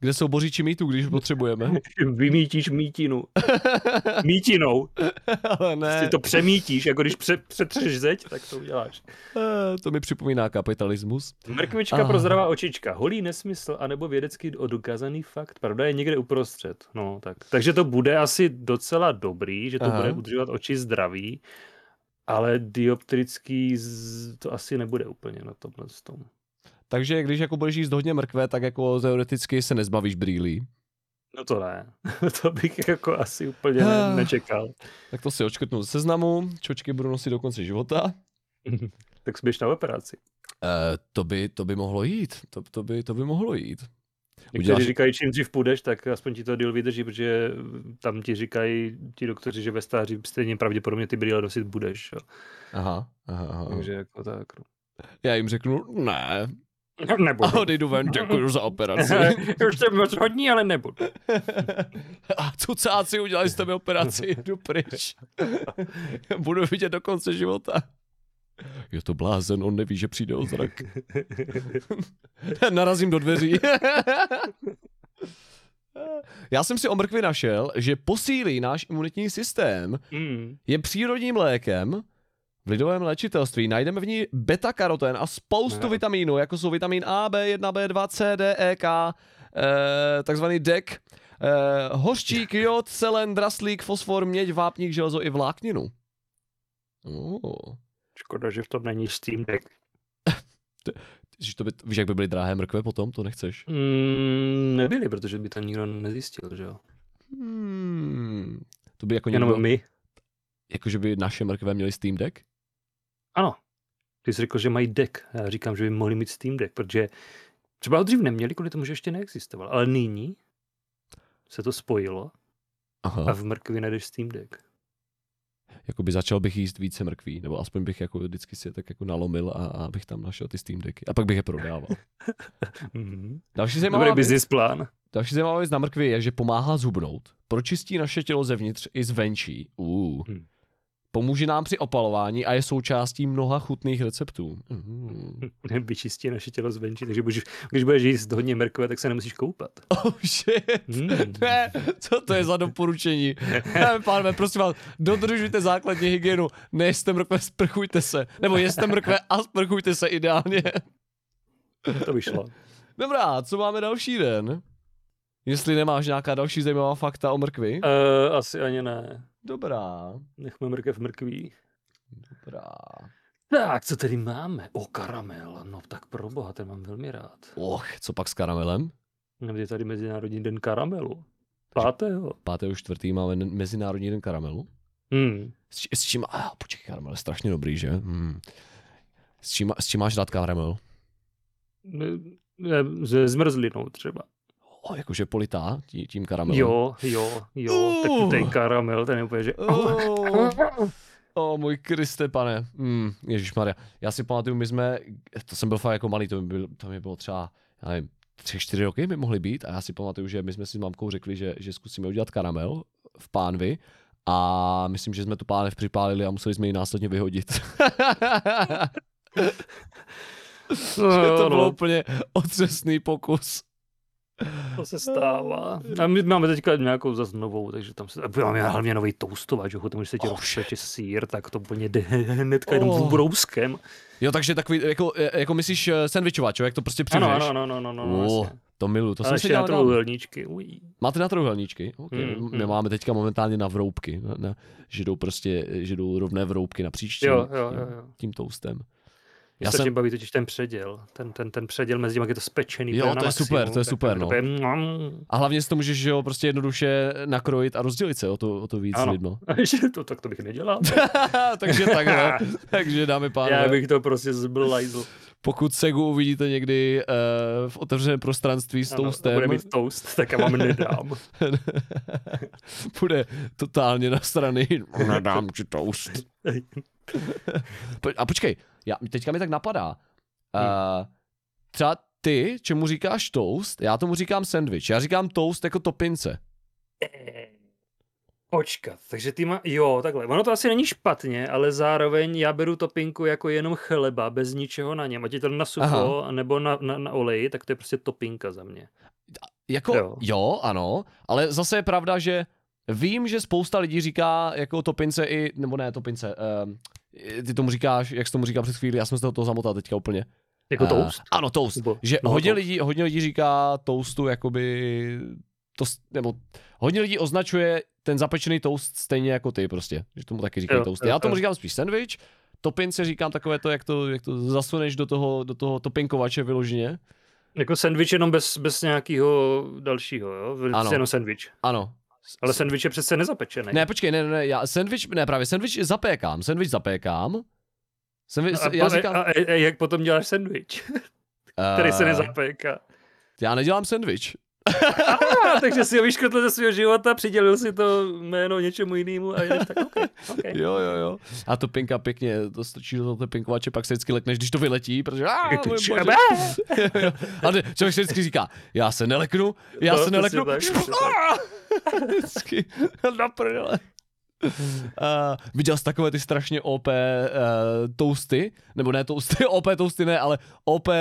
Kde jsou boříči mýtů, když potřebujeme? Vymítíš mítinu. Mítinou. Ale Ty ne, to přemítíš, jako když pře- přetřeš zeď, tak to uděláš. Eh, to mi připomíná kapitalismus. Mrkvička Aha. pro zdravá očička. Holý nesmysl, anebo vědecky dokázaný fakt. Pravda je někde uprostřed. No, tak. Takže to bude asi docela dobrý, že to Aha. bude udržovat oči zdraví. Ale dioptrický z... to asi nebude úplně na tomhle tom. Takže když jako budeš jíst hodně mrkve, tak jako teoreticky se nezbavíš brýlí. No to ne. to bych jako asi úplně ne, nečekal. Tak to si očkrtnu z seznamu. Čočky budu nosit do konce života. tak jsi na operaci. Uh, to, by, to by mohlo jít. To, to, by, to by mohlo jít. Někteří Uděláš... říkají, čím dřív půjdeš, tak aspoň ti to deal vydrží, protože tam ti říkají ti doktoři, že ve stáří stejně pravděpodobně ty brýle nosit budeš. Jo. Aha, aha, aha. Takže jako tak. No. Já jim řeknu, ne. Nebudu. A odejdu ven, děkuji za operaci. Už jsem moc hodní, ale nebudu. A cucáci udělali jste mi operaci, jdu pryč. Budu vidět do konce života. Je to blázen, on neví, že přijde o zrak. Narazím do dveří. Já jsem si o mrkvi našel, že posílí náš imunitní systém, mm. je přírodním lékem, v lidovém léčitelství najdeme v ní beta-karoten a spoustu no. vitamínů, jako jsou vitamin A, B1, B2, C, D, E, K, eh, takzvaný DEC, eh, hořčík, jod, selen, draslík, fosfor, měď, vápník, železo i vlákninu. Oh. Škoda, že v tom není Steam Deck. Že to by, víš, jak by byly drahé mrkve potom? To nechceš? Mm, nebyly, protože by to nikdo nezjistil, že jo? Hmm, to by jako Jenom někdo, my. Jako, že by naše mrkve měly Steam Deck? Ano. Ty jsi řekl, že mají deck. Já říkám, že by mohli mít Steam Deck, protože třeba ho dřív neměli, kvůli tomu, že ještě neexistoval. Ale nyní se to spojilo Aha. a v mrkvi najdeš Steam Deck. Jakoby začal bych jíst více mrkví, nebo aspoň bych jako vždycky si je tak jako nalomil a, a bych tam našel ty Steam Decky. A pak bych je prodával. mm-hmm. Další zajímavá Dobrý business plán. další zajímavá věc na mrkvi je, že pomáhá zhubnout. Pročistí naše tělo zevnitř i zvenčí. Uh. Hmm. Pomůže nám při opalování a je součástí mnoha chutných receptů. Mm. Vyčistí naše tělo zvenčí, takže budeš, když budeš jíst hodně mrkve, tak se nemusíš koupat. Oh shit. Mm. Ne, co to je za doporučení? Ne, pánové, prosím vás, dodržujte základní hygienu. Nejeste mrkve, sprchujte se. Nebo jeste mrkve a sprchujte se ideálně. To vyšlo. Dobrá, co máme další den? Jestli nemáš nějaká další zajímavá fakta o mrkvi? Uh, asi ani ne. Dobrá, Nechme mrkev mrkví. dobrá. Tak, co tady máme? O, karamel. No tak pro boha, ten mám velmi rád. Och, co pak s karamelem? No, Je tady Mezinárodní den karamelu. Pátého. 5. čtvrtý máme Mezinárodní den karamelu. Hmm. S, s čím, ah, počkej, karamel je strašně dobrý, že? Hmm. S, čím, s čím máš rád karamel? Ne, ne, Se zmrzlinou třeba. O, jakože politá tí, tím karamelem. Jo, jo, jo. Tak Uh. ten karamel, ten je úplně, že... Oh, oh můj Kriste, pane. Mm, Ježíš Maria. Já si pamatuju, my jsme, to jsem byl fakt jako malý, to mi, byl, to mi bylo třeba, já nevím, tři, čtyři roky by mohly být a já si pamatuju, že my jsme si s mamkou řekli, že, že zkusíme udělat karamel v pánvi a myslím, že jsme tu pánev připálili a museli jsme ji následně vyhodit. No, to no, byl úplně otřesný pokus. To se stává. A my máme teďka nějakou zase novou, takže tam se... a Máme hlavně nový toastovač, že tam, když se ti Oh, rozpeče sír, tak to úplně jde hnedka jenom Oh. brouskem. Jo, takže takový, jako, jako myslíš eh, sandvičovač, jo, jak to prostě přivřeš? Ano, ano, ano, ano, ano, ano Oh, jasně. to miluju, to A jsem si dělal na. Uj. Máte na trojuhelníčky? Okay. Mm, Mm, My máme teďka momentálně na vroubky, na, na, že, jdou prostě, že jdou rovné vroubky napříč tím, Jo, jo, jo, jo. tím toastem. Mě Já strašně jsem- baví totiž ten předěl. Ten, ten, ten předěl mezi tím, jak je to spečený. Jo, to je super, maximum, to je super, no. A hlavně si to můžeš že jo, prostě jednoduše nakrojit a rozdělit se o to, o to víc Ano. lidno. To, tak to bych nedělal. Takže takhle. Takže dáme Já pánové, bych to prostě zblajzl. pokud Segu uvidíte někdy uh, v otevřeném prostranství s Ano, toastem, Bude mít toast, tak já vám nedám. bude totálně na strany. Nedám ti toast. A počkej, já, teďka mi tak napadá. Uh, třeba ty, čemu říkáš toast, já tomu říkám sandwich. Já říkám toast jako topince. Počkat, takže ty má... Jo, takhle. Ono to asi není špatně, ale zároveň já beru topinku jako jenom chleba, bez ničeho na něm. Ať je to na sucho, nebo na, na, na oleji, tak to je prostě topinka za mě. Jako, jo. Jo. jo, ano, ale zase je pravda, že vím, že spousta lidí říká jako topince i, nebo ne topince, um, ty tomu říkáš, jak jsi tomu říkal před chvíli, já jsem se do toho zamotal teďka úplně. Jako Eh, toast? ano, toast. Nebo- Že no, hodně, toast. lidí, hodně lidí říká toastu jakoby to, nebo hodně lidí označuje ten zapečený toast stejně jako ty prostě, že tomu taky říkají jo, Já tomu říkám spíš sandwich, topince říkám takové to, jak to, jak to zasuneš do toho, do toho topinkovače vyloženě. Jako sandwich jenom bez, bez nějakého dalšího, jo? Ano. jenom sandwich. Ano. Ale sandwich je přece nezapečený. Ne, počkej, ne, ne, já sandwich, ne, právě sandwich zapékám, sandwich zapékám. Sandwich, a, já říkám, a, a, a, jak potom děláš sandwich, který se eh, nezapéká? Já nedělám sandwich. A, takže si ho vyškrtl ze svého života, přidělil si to jméno něčemu jinému a jdeš tak, okay, okay. Jo, jo, jo. A to pinka pěkně, to strčíš do toho topinkovače, pak se vždycky lekneš, když to vyletí, protože a, člověk si vždycky říká, já se neleknu, já No, se neleknu. tak, přesně A! vždycky na prdele. Uh, viděl jsi takové ty strašně OP uh, toasty, nebo ne toasty, OP toasty ne, ale OP uh,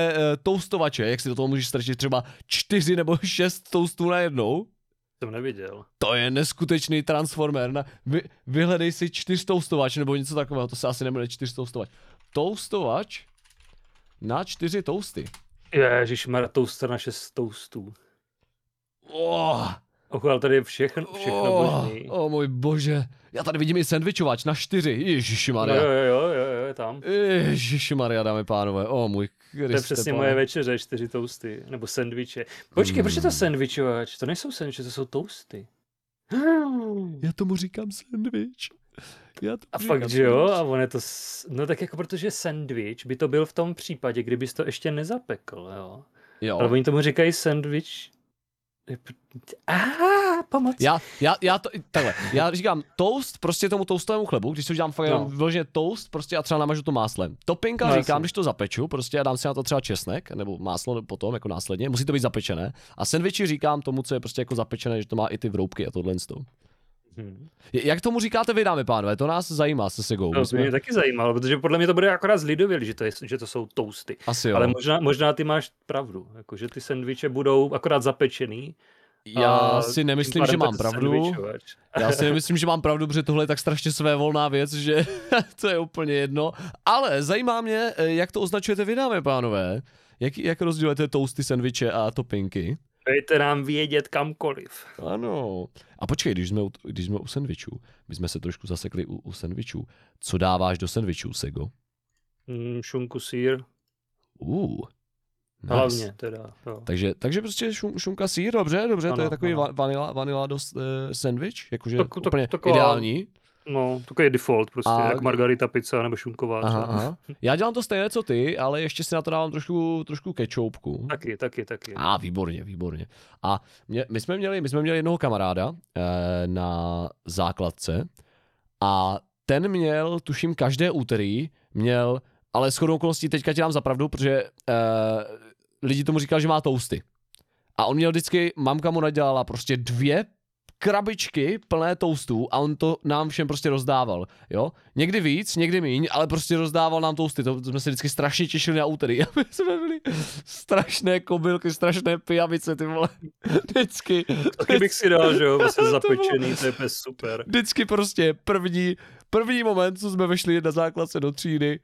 toastovače, jak si do toho můžeš strčit třeba čtyři nebo šest toastů najednou. Jsem neviděl. To je neskutečný transformer. Na, vy, vyhledej si čtyřtoustovač nebo něco takového, to se asi nebude čtyřtoustovač. Toustovač na čtyři toasty. Ježišmar, toaster na šest toastů. Oh, Och, ale tady je všechno, všechno oh, možný. oh, můj bože. Já tady vidím i sandvičovač na čtyři. Ježišimaria. jo, jo, jo, jo, jo, je tam. Ježišimaria, dámy pánové. O oh, můj Kriste, To je přesně pane. moje večeře, čtyři toasty. Nebo sandviče. Počkej, proč je to sandvičovač? To nejsou sandviče, to jsou toasty. Já tomu říkám sandwich. Já tomu A říkám fakt, že jo? A on je to... s- No tak jako protože sandwich by to byl v tom případě, kdybys to ještě nezapekl, jo? Jo. Ale oni tomu říkají sandwich... Ah, pomoc. Já, já, já to, takhle, já říkám toast prostě tomu toastovému chlebu, když to udělám fakt No. vyloženě toast, prostě a třeba namažu to máslem. Topinka No, říkám, jasně. když to zapeču, prostě a dám si na to třeba česnek, nebo máslo potom, jako následně, musí to být zapečené. A sandwichi říkám tomu, co je prostě jako zapečené, že to má i ty vroubky a tohle. To. Hm. Jak tomu říkáte vy, dámy pánové, to nás zajímá se Segou. To My by mě jsme, taky zajímalo, protože podle mě to bude akorát zlidověl, že to, je, že to jsou toasty. asi jo. Ale možná, možná ty máš pravdu, jako, že ty sandviče budou akorát zapečený. já si nemyslím, že to mám pravdu. Já si nemyslím, že mám pravdu, protože tohle je tak strašně své volná věc, že to je úplně jedno. Ale zajímá mě, eh, jak to označujete vy, dámy pánové. Jak, jak rozdělujete toasty, sendviče a topinky? Dejte nám vědět kamkoliv. Ano. A počkej, když jsme, u, když jsme u sendvičů, my jsme se trošku zasekli u, u sendvičů. Co dáváš do sendvičů, Sego? Mm, šunku, sír, Uh, nice. hlavně teda. Jo. Takže, takže prostě šum, šunka sír, dobře, dobře, to Ano, je takový ano. va- vanila, vanila dost uh, sandwich, jakože Tak- tak- úplně taková- ideální. No, takový je default prostě, A- jak margarita pizza nebo šunková. Aha, aha. Já dělám to stejné, co ty, ale ještě si na to dávám trošku, trošku kečoupku. Taky, taky, taky. A, výborně, výborně. A mě, my, jsme měli, my jsme měli jednoho kamaráda eh, na základce a ten měl, tuším, každé úterý měl, ale shodou okolností teďka ti dám za pravdu, protože eh, lidi tomu říkali, že má tousty. A on měl vždycky, mamka mu nadělala prostě dvě krabičky plné toastů a on to nám všem prostě rozdával, jo. Někdy víc, někdy míň, ale prostě rozdával nám toasty, to jsme se vždycky strašně těšili na úterý. A my jsme byli strašné kobylky, strašné pijavice, ty vole. Vždycky. Taky bych si dal, že jo, To bylo- zapečený, to je super. Vždycky prostě první, první moment, co jsme vešli na základce do třídy,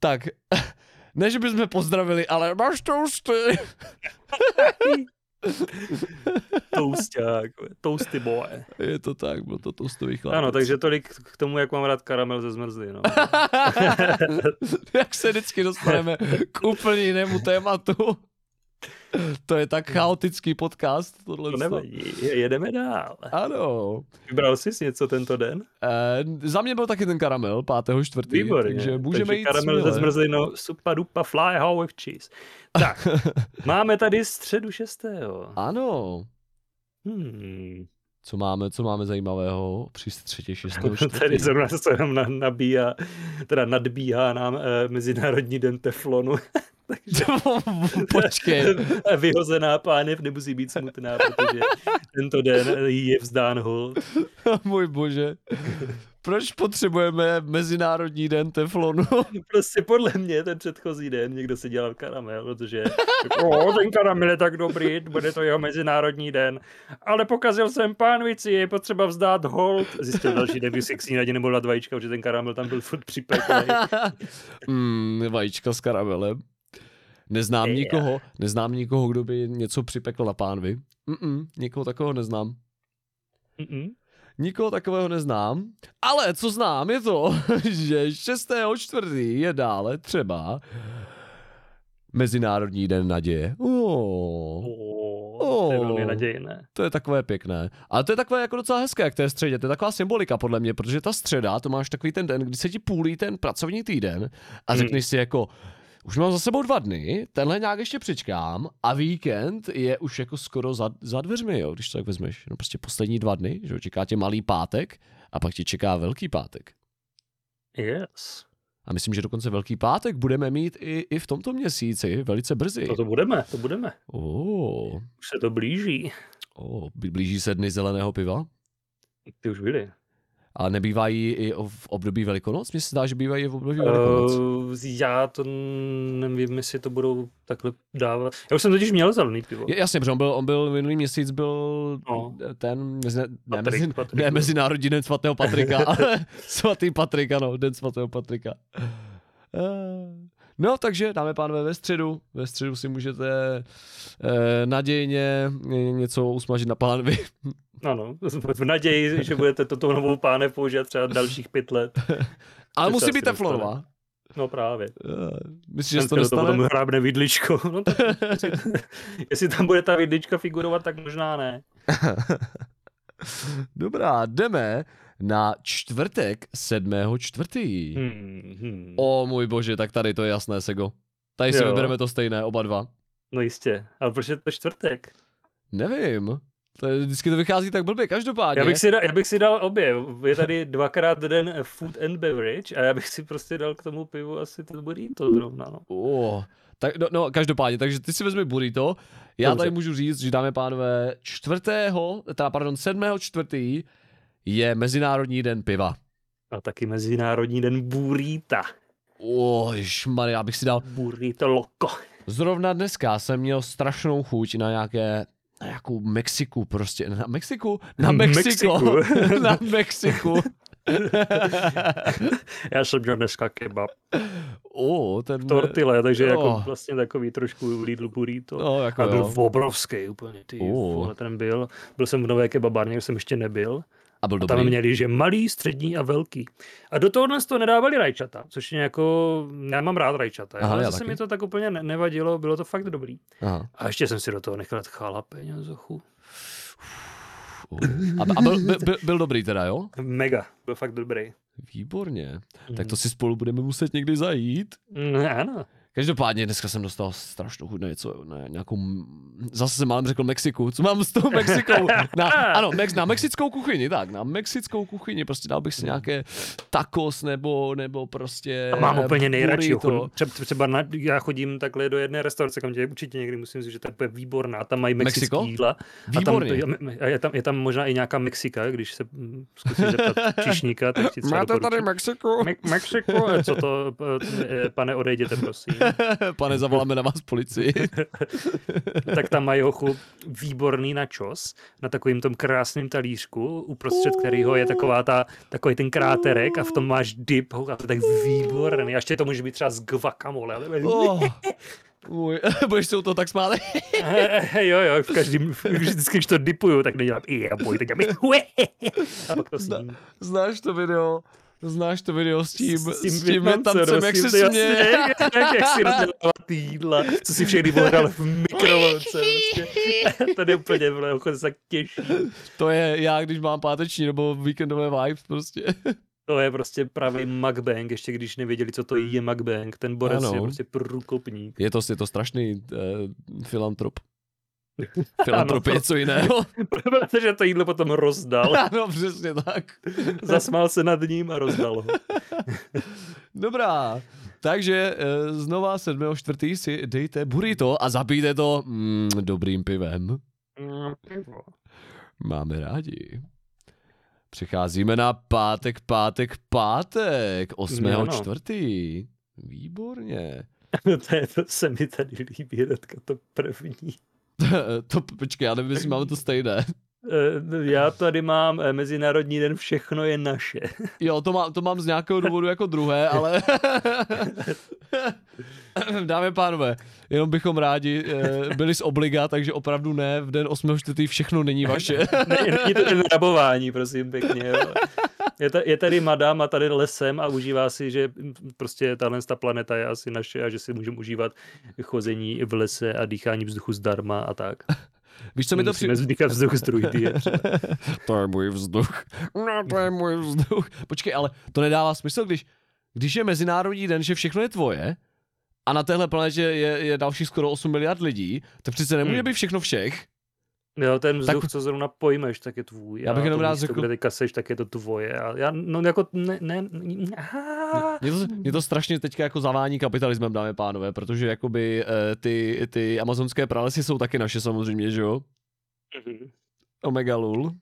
tak ne, že bychom pozdravili, ale máš toasty. Tousták, toasty boy. Je to tak, byl to toastový chlap. Ano, takže tolik k tomu, jak mám rád karamel ze zmrzliny. No. Jak se vždycky dostaneme k úplně jinému tématu. To je tak chaotický podcast, tohle. To nevadí, jedeme dál. Ano. Vybral jsi něco tento den? E, za mě byl taky ten karamel, 5. čtvrtý, Výborně. takže můžeme takže jít karamel ze zmrzlinou, super dupa fly how with cheese. Tak, máme tady středu šestého. Ano. Hmm. Co máme, co máme zajímavého při střetě 6. Tady zrovna se nám na- nabíjá, teda nadbíhá nám eh, Mezinárodní den teflonu. Takže Počkej. vyhozená pánev nemusí být smutná, protože tento den jí je vzdán hold. Můj bože. Proč potřebujeme Mezinárodní den teflonu? Prostě podle mě ten předchozí den někdo si dělal karamel, protože o, ten karamel je tak dobrý, bude to jeho mezinárodní den. Ale pokazil jsem pánvici, je potřeba vzdát hold. Zjistil další den, když si k snídani nemohl dát vajíčka, protože ten karamel tam byl furt připeklý. mm, vajíčka s karamelem. Neznám Yeah. nikoho, neznám nikoho, kdo by něco připekl na pánvi. Mm-mm, nikoho takového neznám. Mm-mm. Nikoho takového neznám, ale co znám je to, že 6.4. je dále třeba Mezinárodní den naděje. Oh, Oh, to je velmi nadějné. to je takové pěkné. Ale to je takové jako docela hezké k té středě. To je taková symbolika podle mě, protože ta středa, to máš takový ten den, kdy se ti půlí ten pracovní týden a Hmm. řekneš si jako, už mám za sebou dva dny, tenhle nějak ještě přičkám a víkend je už jako skoro za, za dveřmi, jo, když to tak vezmeš. No prostě poslední dva dny, že jo, čeká tě malý pátek a pak ti čeká velký pátek. Yes. A myslím, že dokonce velký pátek budeme mít i, i v tomto měsíci, velice brzy. To, to budeme, to budeme. Oh, Už se to blíží. oh, blíží se dny zeleného piva. Ty už byli. A nebývají i v období Velikonoc? Mně se zdá, že bývají i v období Velikonoc. Uh, já to nevím, jestli to budou takhle dávat. Já už jsem totiž měl zelený pivo. Je, jasně, protože on byl, on byl minulý měsíc byl No. ten mezi, ne, Patrik, mezi, Patrik ne. Mezinárodní den svatého Patrika, ale svatý Patrik, ano, den svatého Patrika. Eh, No, takže dáme pánové ve středu. Ve středu si můžete eh, nadějně ně- něco usmažit na pánvi. Ano, v naději, že budete toto novou páne používat třeba dalších pět let. Ale musí být dostane. teflonová. No právě. Eh, Myslíš, že to Dneska do toho nestane? potom hrábne vidličko. No to, jestli tam bude ta vidlička figurovat, tak možná ne. Dobrá, jdeme na čtvrtek 7. čtvrtý. Hmm, hmm. O můj bože, tak tady to je jasné, Sego. Tady si Jo. vybereme to stejné, oba dva. No jistě, ale proč je to čtvrtek? Nevím. To je, vždycky to vychází tak blbě, každopádně. Já bych, si dal, já bych si dal obě. Je tady dvakrát den food and beverage a já bych si prostě dal k tomu pivu asi to burrito zrovna. No. Oh, tak, no, no, každopádně, takže ty si vezmi burrito. Já Dobře. tady můžu říct, že dáme pánové čtvrtého, teda pardon, sedmého čtvrtý je Mezinárodní den piva. A taky Mezinárodní den burrita. Oh, Maria, já bych si dal. Burrito loco. Zrovna dneska jsem měl strašnou chuť na nějaké na nějakou Mexiku prostě. Na Mexiku? Na Mexiko. Mexiku. na Mexiku. Já jsem měl dneska kebab. O, ten... Tortile, takže jako Oh. vlastně takový trošku Lidl burrito. No, jako a byl jo. obrovský úplně, ty vole, ten byl. Byl jsem v nové kebabárně, jsem ještě nebyl. A byl A tam dobrý. měli, že malý, střední a velký. A do toho to nedávali rajčata, což je jako, já mám rád rajčata, Aha, ale taky. mi to tak úplně ne- nevadilo, bylo to fakt dobrý. Aha. A ještě jsem si do toho nechal jalapeňo Uh. A, a byl, byl, byl, byl dobrý teda, jo? Mega, byl fakt dobrý. Výborně. Tak to si spolu budeme muset někdy zajít. Mm, ano. Každopádně dneska jsem dostal strašnou chuť na něco, na nějakou, zase jsem málem řekl Mexiku, co mám s tou Mexikou? Na, ano, Mex, na mexickou kuchyni, tak, na mexickou kuchyni, prostě dal bych si nějaké tacos nebo, nebo prostě A mám úplně nejradši. třeba, třeba na, já chodím takhle do jedné restaurace, kam tě určitě někdy musím říct, že to je výborná. Tam mají Mexiko? jídla. Výborně. A, tam, a je, tam, je tam možná i nějaká Mexika, když se mm, zkusíš zeptat číšníka, tak ti Máte tady doporučí. Mexiku? Me- Mexiko? A Co to, eh, pane, odejděte, prosím. Pane, zavoláme na vás policii. tak tam mají hochu výborný načos na takovým tom krásném talířku, uprostřed kterého je taková ta, takový ten kráterek a v tom máš dip a to je tak výborný. A ještě to může být třeba z guacamole. ale- Oh. Můj, budeš se u toho tak smát? jo, jo, v každém, vždycky, když to dipuju, tak nedělám i já boj, tak dělám a pak to sním. Znáš to video? Znáš to video s tím, s tím, Vietnamcem, Větnamcem, jak prosím, se směje? jasně, Jak, jak si rozdělává ty jídla, co si všechny bohral v mikrovlnce. Prostě. To je úplně, ochotně se tak těší. To je já, když mám páteční nebo víkendové vibes prostě. To je prostě pravý mukbang, ještě když nevěděli, co to je mukbang. Ten Ano. je prostě průkopník. Je to, je to strašný uh, filantrop. Filantrop je to- něco jiného. Protože to jídlo potom rozdal. ano, přesně tak. Zasmál se nad ním a rozdal ho. Dobrá. Takže uh, znova 7.4. si dejte burrito a zapijte to mm, dobrým pivem. Máme rádi. Přecházíme na pátek, pátek, pátek, 8. Ano. čtvrtý. Výborně. to, je, to se mi tady líbí, Radka, to první. To počkej, já nevím, jestli máme to stejné. Eh, Já tady mám eh, Mezinárodní den Všechno je naše. Jo, to, má, to mám z nějakého důvodu jako druhé, ale... Dámy a pánové, jenom bychom rádi eh, byli z obliga, takže opravdu ne, v den 8.4. všechno není vaše. Není to jen rabování, prosím pěkně. Jo. Je, ta, je tady madam a tady lesem a užívá si, že prostě tahle ta planeta je asi naše a že si můžeme užívat chození v lese a dýchání vzduchu zdarma a tak. Víš, co mi to Musíme přijde? vzdýchat vzduch z druidy. To je můj vzduch. No, to je můj vzduch. Počkej, ale to nedává smysl, když, když je Mezinárodní den, že všechno je tvoje, a na téhle planetě je, je další skoro 8 miliard lidí, tak přece nemůže Hmm. být všechno všech. Jo, ten vzduch, Tak- co zrovna pojmeš, tak je tvůj. Já bych jenom rád řekl- kde teďka seš, tak je to tvoje. A já, no jako, ne, ne. Mě to, mě to strašně teďka jako zavání kapitalismem, dámy pánové, protože jakoby eh, ty, ty amazonské pralesy jsou taky naše samozřejmě, že jo? Mhm. Omega lul.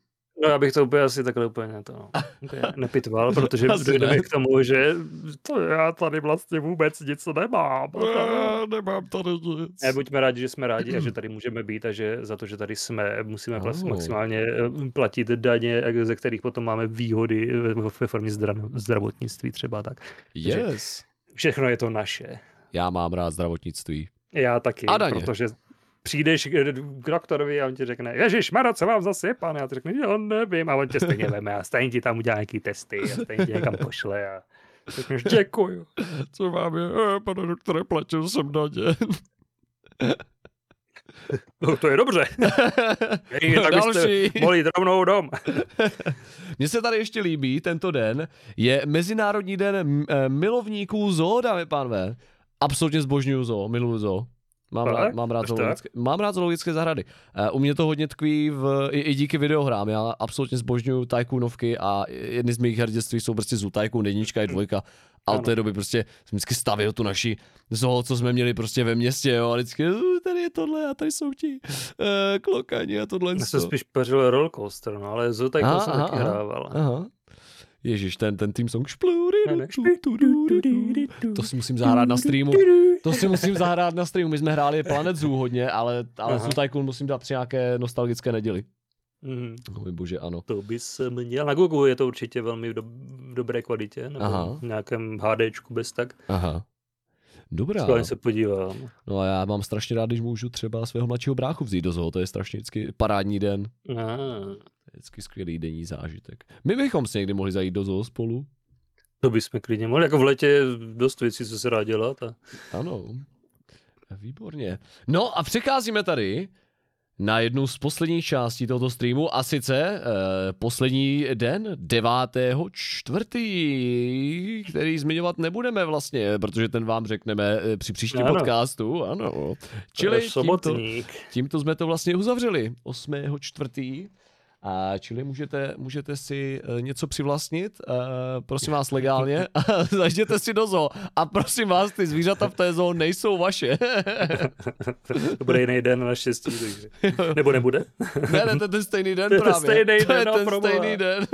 No já bych to úplně asi takhle úplně to no, nepitval, protože dojdeme ne. k tomu, že to já tady vlastně vůbec nic nemám. nemám tady nic. Ne, buďme rádi, že jsme rádi a že tady můžeme být a že za to, že tady jsme, musíme oh. Oh. maximálně eh, platit daně, eh, ze kterých potom máme výhody ve, ve formě zdra- zdravotnictví třeba tak. Yes. Všechno je to naše. Já mám rád zdravotnictví. Já taky, A daně. protože přijdeš k, doktorovi a on ti řekne, Ježíš, Mara, co mám zase, pane? A ty řekne, jo, nevím, a on tě stejně veme a stejně ti tam udělá nějaký testy a stejně tě někam pošle a řekneš, děkuju. Co mám je? Eh, pane doktore, platil jsem daně. No, to je dobře. Ej, tak Další. mohli jít rovnou dom. Mně se tady ještě líbí, tento den je Mezinárodní den eh, milovníků zoo, dámy pánové. Absolutně zbožňuju zoo, miluju zoo. Mám Tak? rád, mám rád, zoologické, mám rád zoologické zahrady. Uh, u mě to hodně tkví v, i, i díky videohrám. Já absolutně zbožňuju tajkunovky a jedny z mých hrdinství jsou prostě Zoo Tycoon, jednička i dvojka. A od té doby prostě jsem vždycky stavil tu naši zoo, co jsme měli prostě ve městě, jo, a vždycky "Uh, tady je tohle a tady jsou ti uh, klokani a tohle. Já jsem spíš pařil rollercoaster, no, ale zo tak Aha, jsem taky aha. hrával. Aha. Ježíš, ten, ten team song. To si musím zahrát na streamu. To si musím zahrát na streamu. My jsme hráli Planet Zoo hodně, ale, ale Aha. Zoo Tycoon musím dát při nějaké nostalgické neděli. Mhm. Oh, bože, ano. To bys měl. Na Google je to určitě velmi v, do, v dobré kvalitě, nebo Aha. v nějakém HDčku bez tak. Aha. Dobrá. Schválně se podívám. No a já mám strašně rád, když můžu třeba svého mladšího bráchu vzít do zoo. To je strašně vždycky parádní den. Ah. To je vždycky skvělý denní zážitek. My bychom si někdy mohli zajít do zoo spolu. To bychom klidně mohli. Jako v létě je dost věcí, co se dá dělat. A... Ano. Výborně. No a přecházíme tady na jednu z posledních částí tohoto streamu a sice eh, poslední den 9. čtvrtý, který zmiňovat nebudeme vlastně, protože ten vám řekneme eh, při příštím Ano. podcastu, ano. Čili tímto, tímto jsme to vlastně uzavřeli, 8. čtvrtý. A čili můžete, můžete si uh, něco přivlastnit, uh, prosím vás legálně, a zajděte si do zoo. A prosím vás, ty zvířata v té zoo nejsou vaše. to bude jiný den na štěstí. Takže. Nebo nebude? ne, ne, to je ten stejný den To právě. stejný to je den, no, ten proboha. stejný den.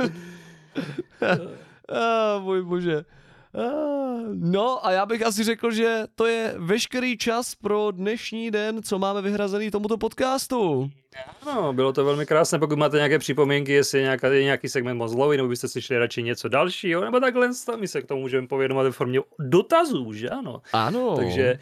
ah, můj bože. No a já bych asi řekl, že to je veškerý čas pro dnešní den, co máme vyhrazený tomuto podcastu. No, bylo to velmi krásné. Pokud máte nějaké připomínky, jestli je, nějaká, je nějaký segment moc dlouhý, nebo byste si šli radši něco dalšího, nebo takhle, my se k tomu můžeme povědomit ve formě dotazů, že ano? Ano. Takže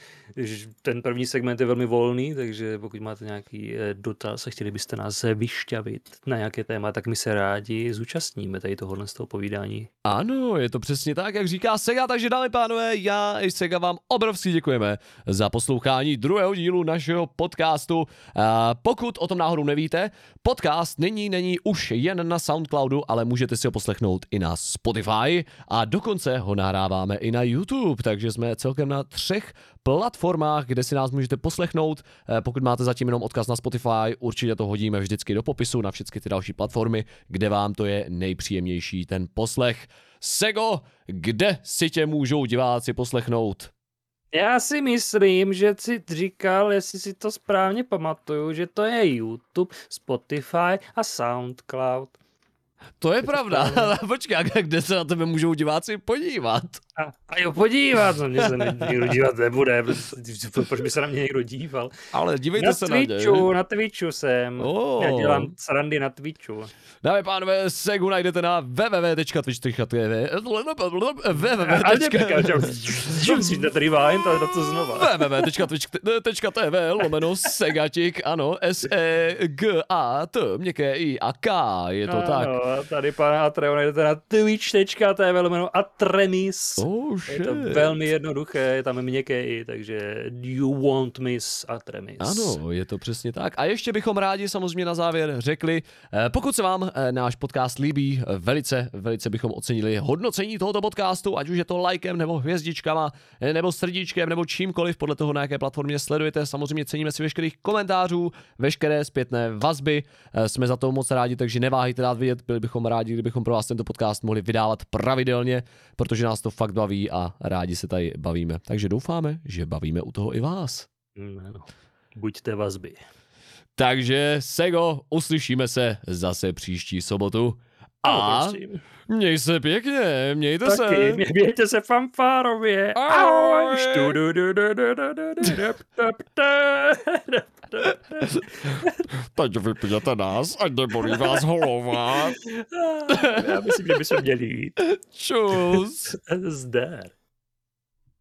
ten první segment je velmi volný, takže pokud máte nějaký eh, dotaz a chtěli byste nás vyšťavit na nějaké téma, tak my se rádi zúčastníme tady tohohle z toho povídání. Ano, je to přesně tak, jak říká Sega, takže dámy pánové, já i Sega vám obrovsky děkujeme za poslouchání druhého dílu našeho podcastu. Pokud o tom náhodou nevíte, podcast není, není už jen na Soundcloudu, ale můžete si ho poslechnout i na Spotify a dokonce ho nahráváme i na YouTube, takže jsme celkem na třech platformách, kde si nás můžete poslechnout. Eh, Pokud máte zatím jenom odkaz na Spotify, určitě to hodíme vždycky do popisu na všechny ty další platformy, kde vám to je nejpříjemnější ten poslech. Sego, kde si tě můžou diváci poslechnout? Já si myslím, že si říkal, jestli si to správně pamatuju, že to je YouTube, Spotify a SoundCloud. To je pravda, ale počkej, kde se na tebe můžou diváci podívat? A, a jo, podívat, no mě se někdo dívat nebude, proč by se na mě někdo díval. Ale dívejte Na se na ně. Twitchu, na Twitchu jsem, Oh. já dělám srandy na Twitchu. Dámy a pánové, Segu najdete na www.twitch.tv na www.twitch.tv lomeno Segatik, ano, S-E-G-A-T, měkké I a K, je to tak. Ano, tady pana Atreo najdete na twitch.tv lomeno Atremis. Oh Je to shit. velmi jednoduché, je tam měkké i, takže you won't miss Atremis. Ano, je to přesně tak. A ještě bychom rádi samozřejmě na závěr řekli, eh, pokud se vám eh, náš podcast líbí, eh, velice, velice bychom ocenili hodnocení tohoto podcastu, ať už je to lajkem, nebo hvězdičkama, nebo srdíčkem, nebo čímkoliv, podle toho, na jaké platformě sledujete. Samozřejmě ceníme si veškerých komentářů, veškeré zpětné vazby. Jsme za to moc rádi, takže neváhejte dát vidět, byli bychom rádi, kdybychom pro vás tento podcast mohli vydávat pravidelně, protože nás to fakt baví a rádi se tady bavíme. Takže doufáme, že bavíme u toho i vás. Ano. Buďte vazby. Takže Sego, uslyšíme se zase příští sobotu. A měj se pěkně, mějte Taky, se. mě- mějte se fanfárově. Ahoj. Ahoj. Teď vypněte nás, ať nebolí vás holova. Já myslím, že bychom měli jít. Čus. Zdar.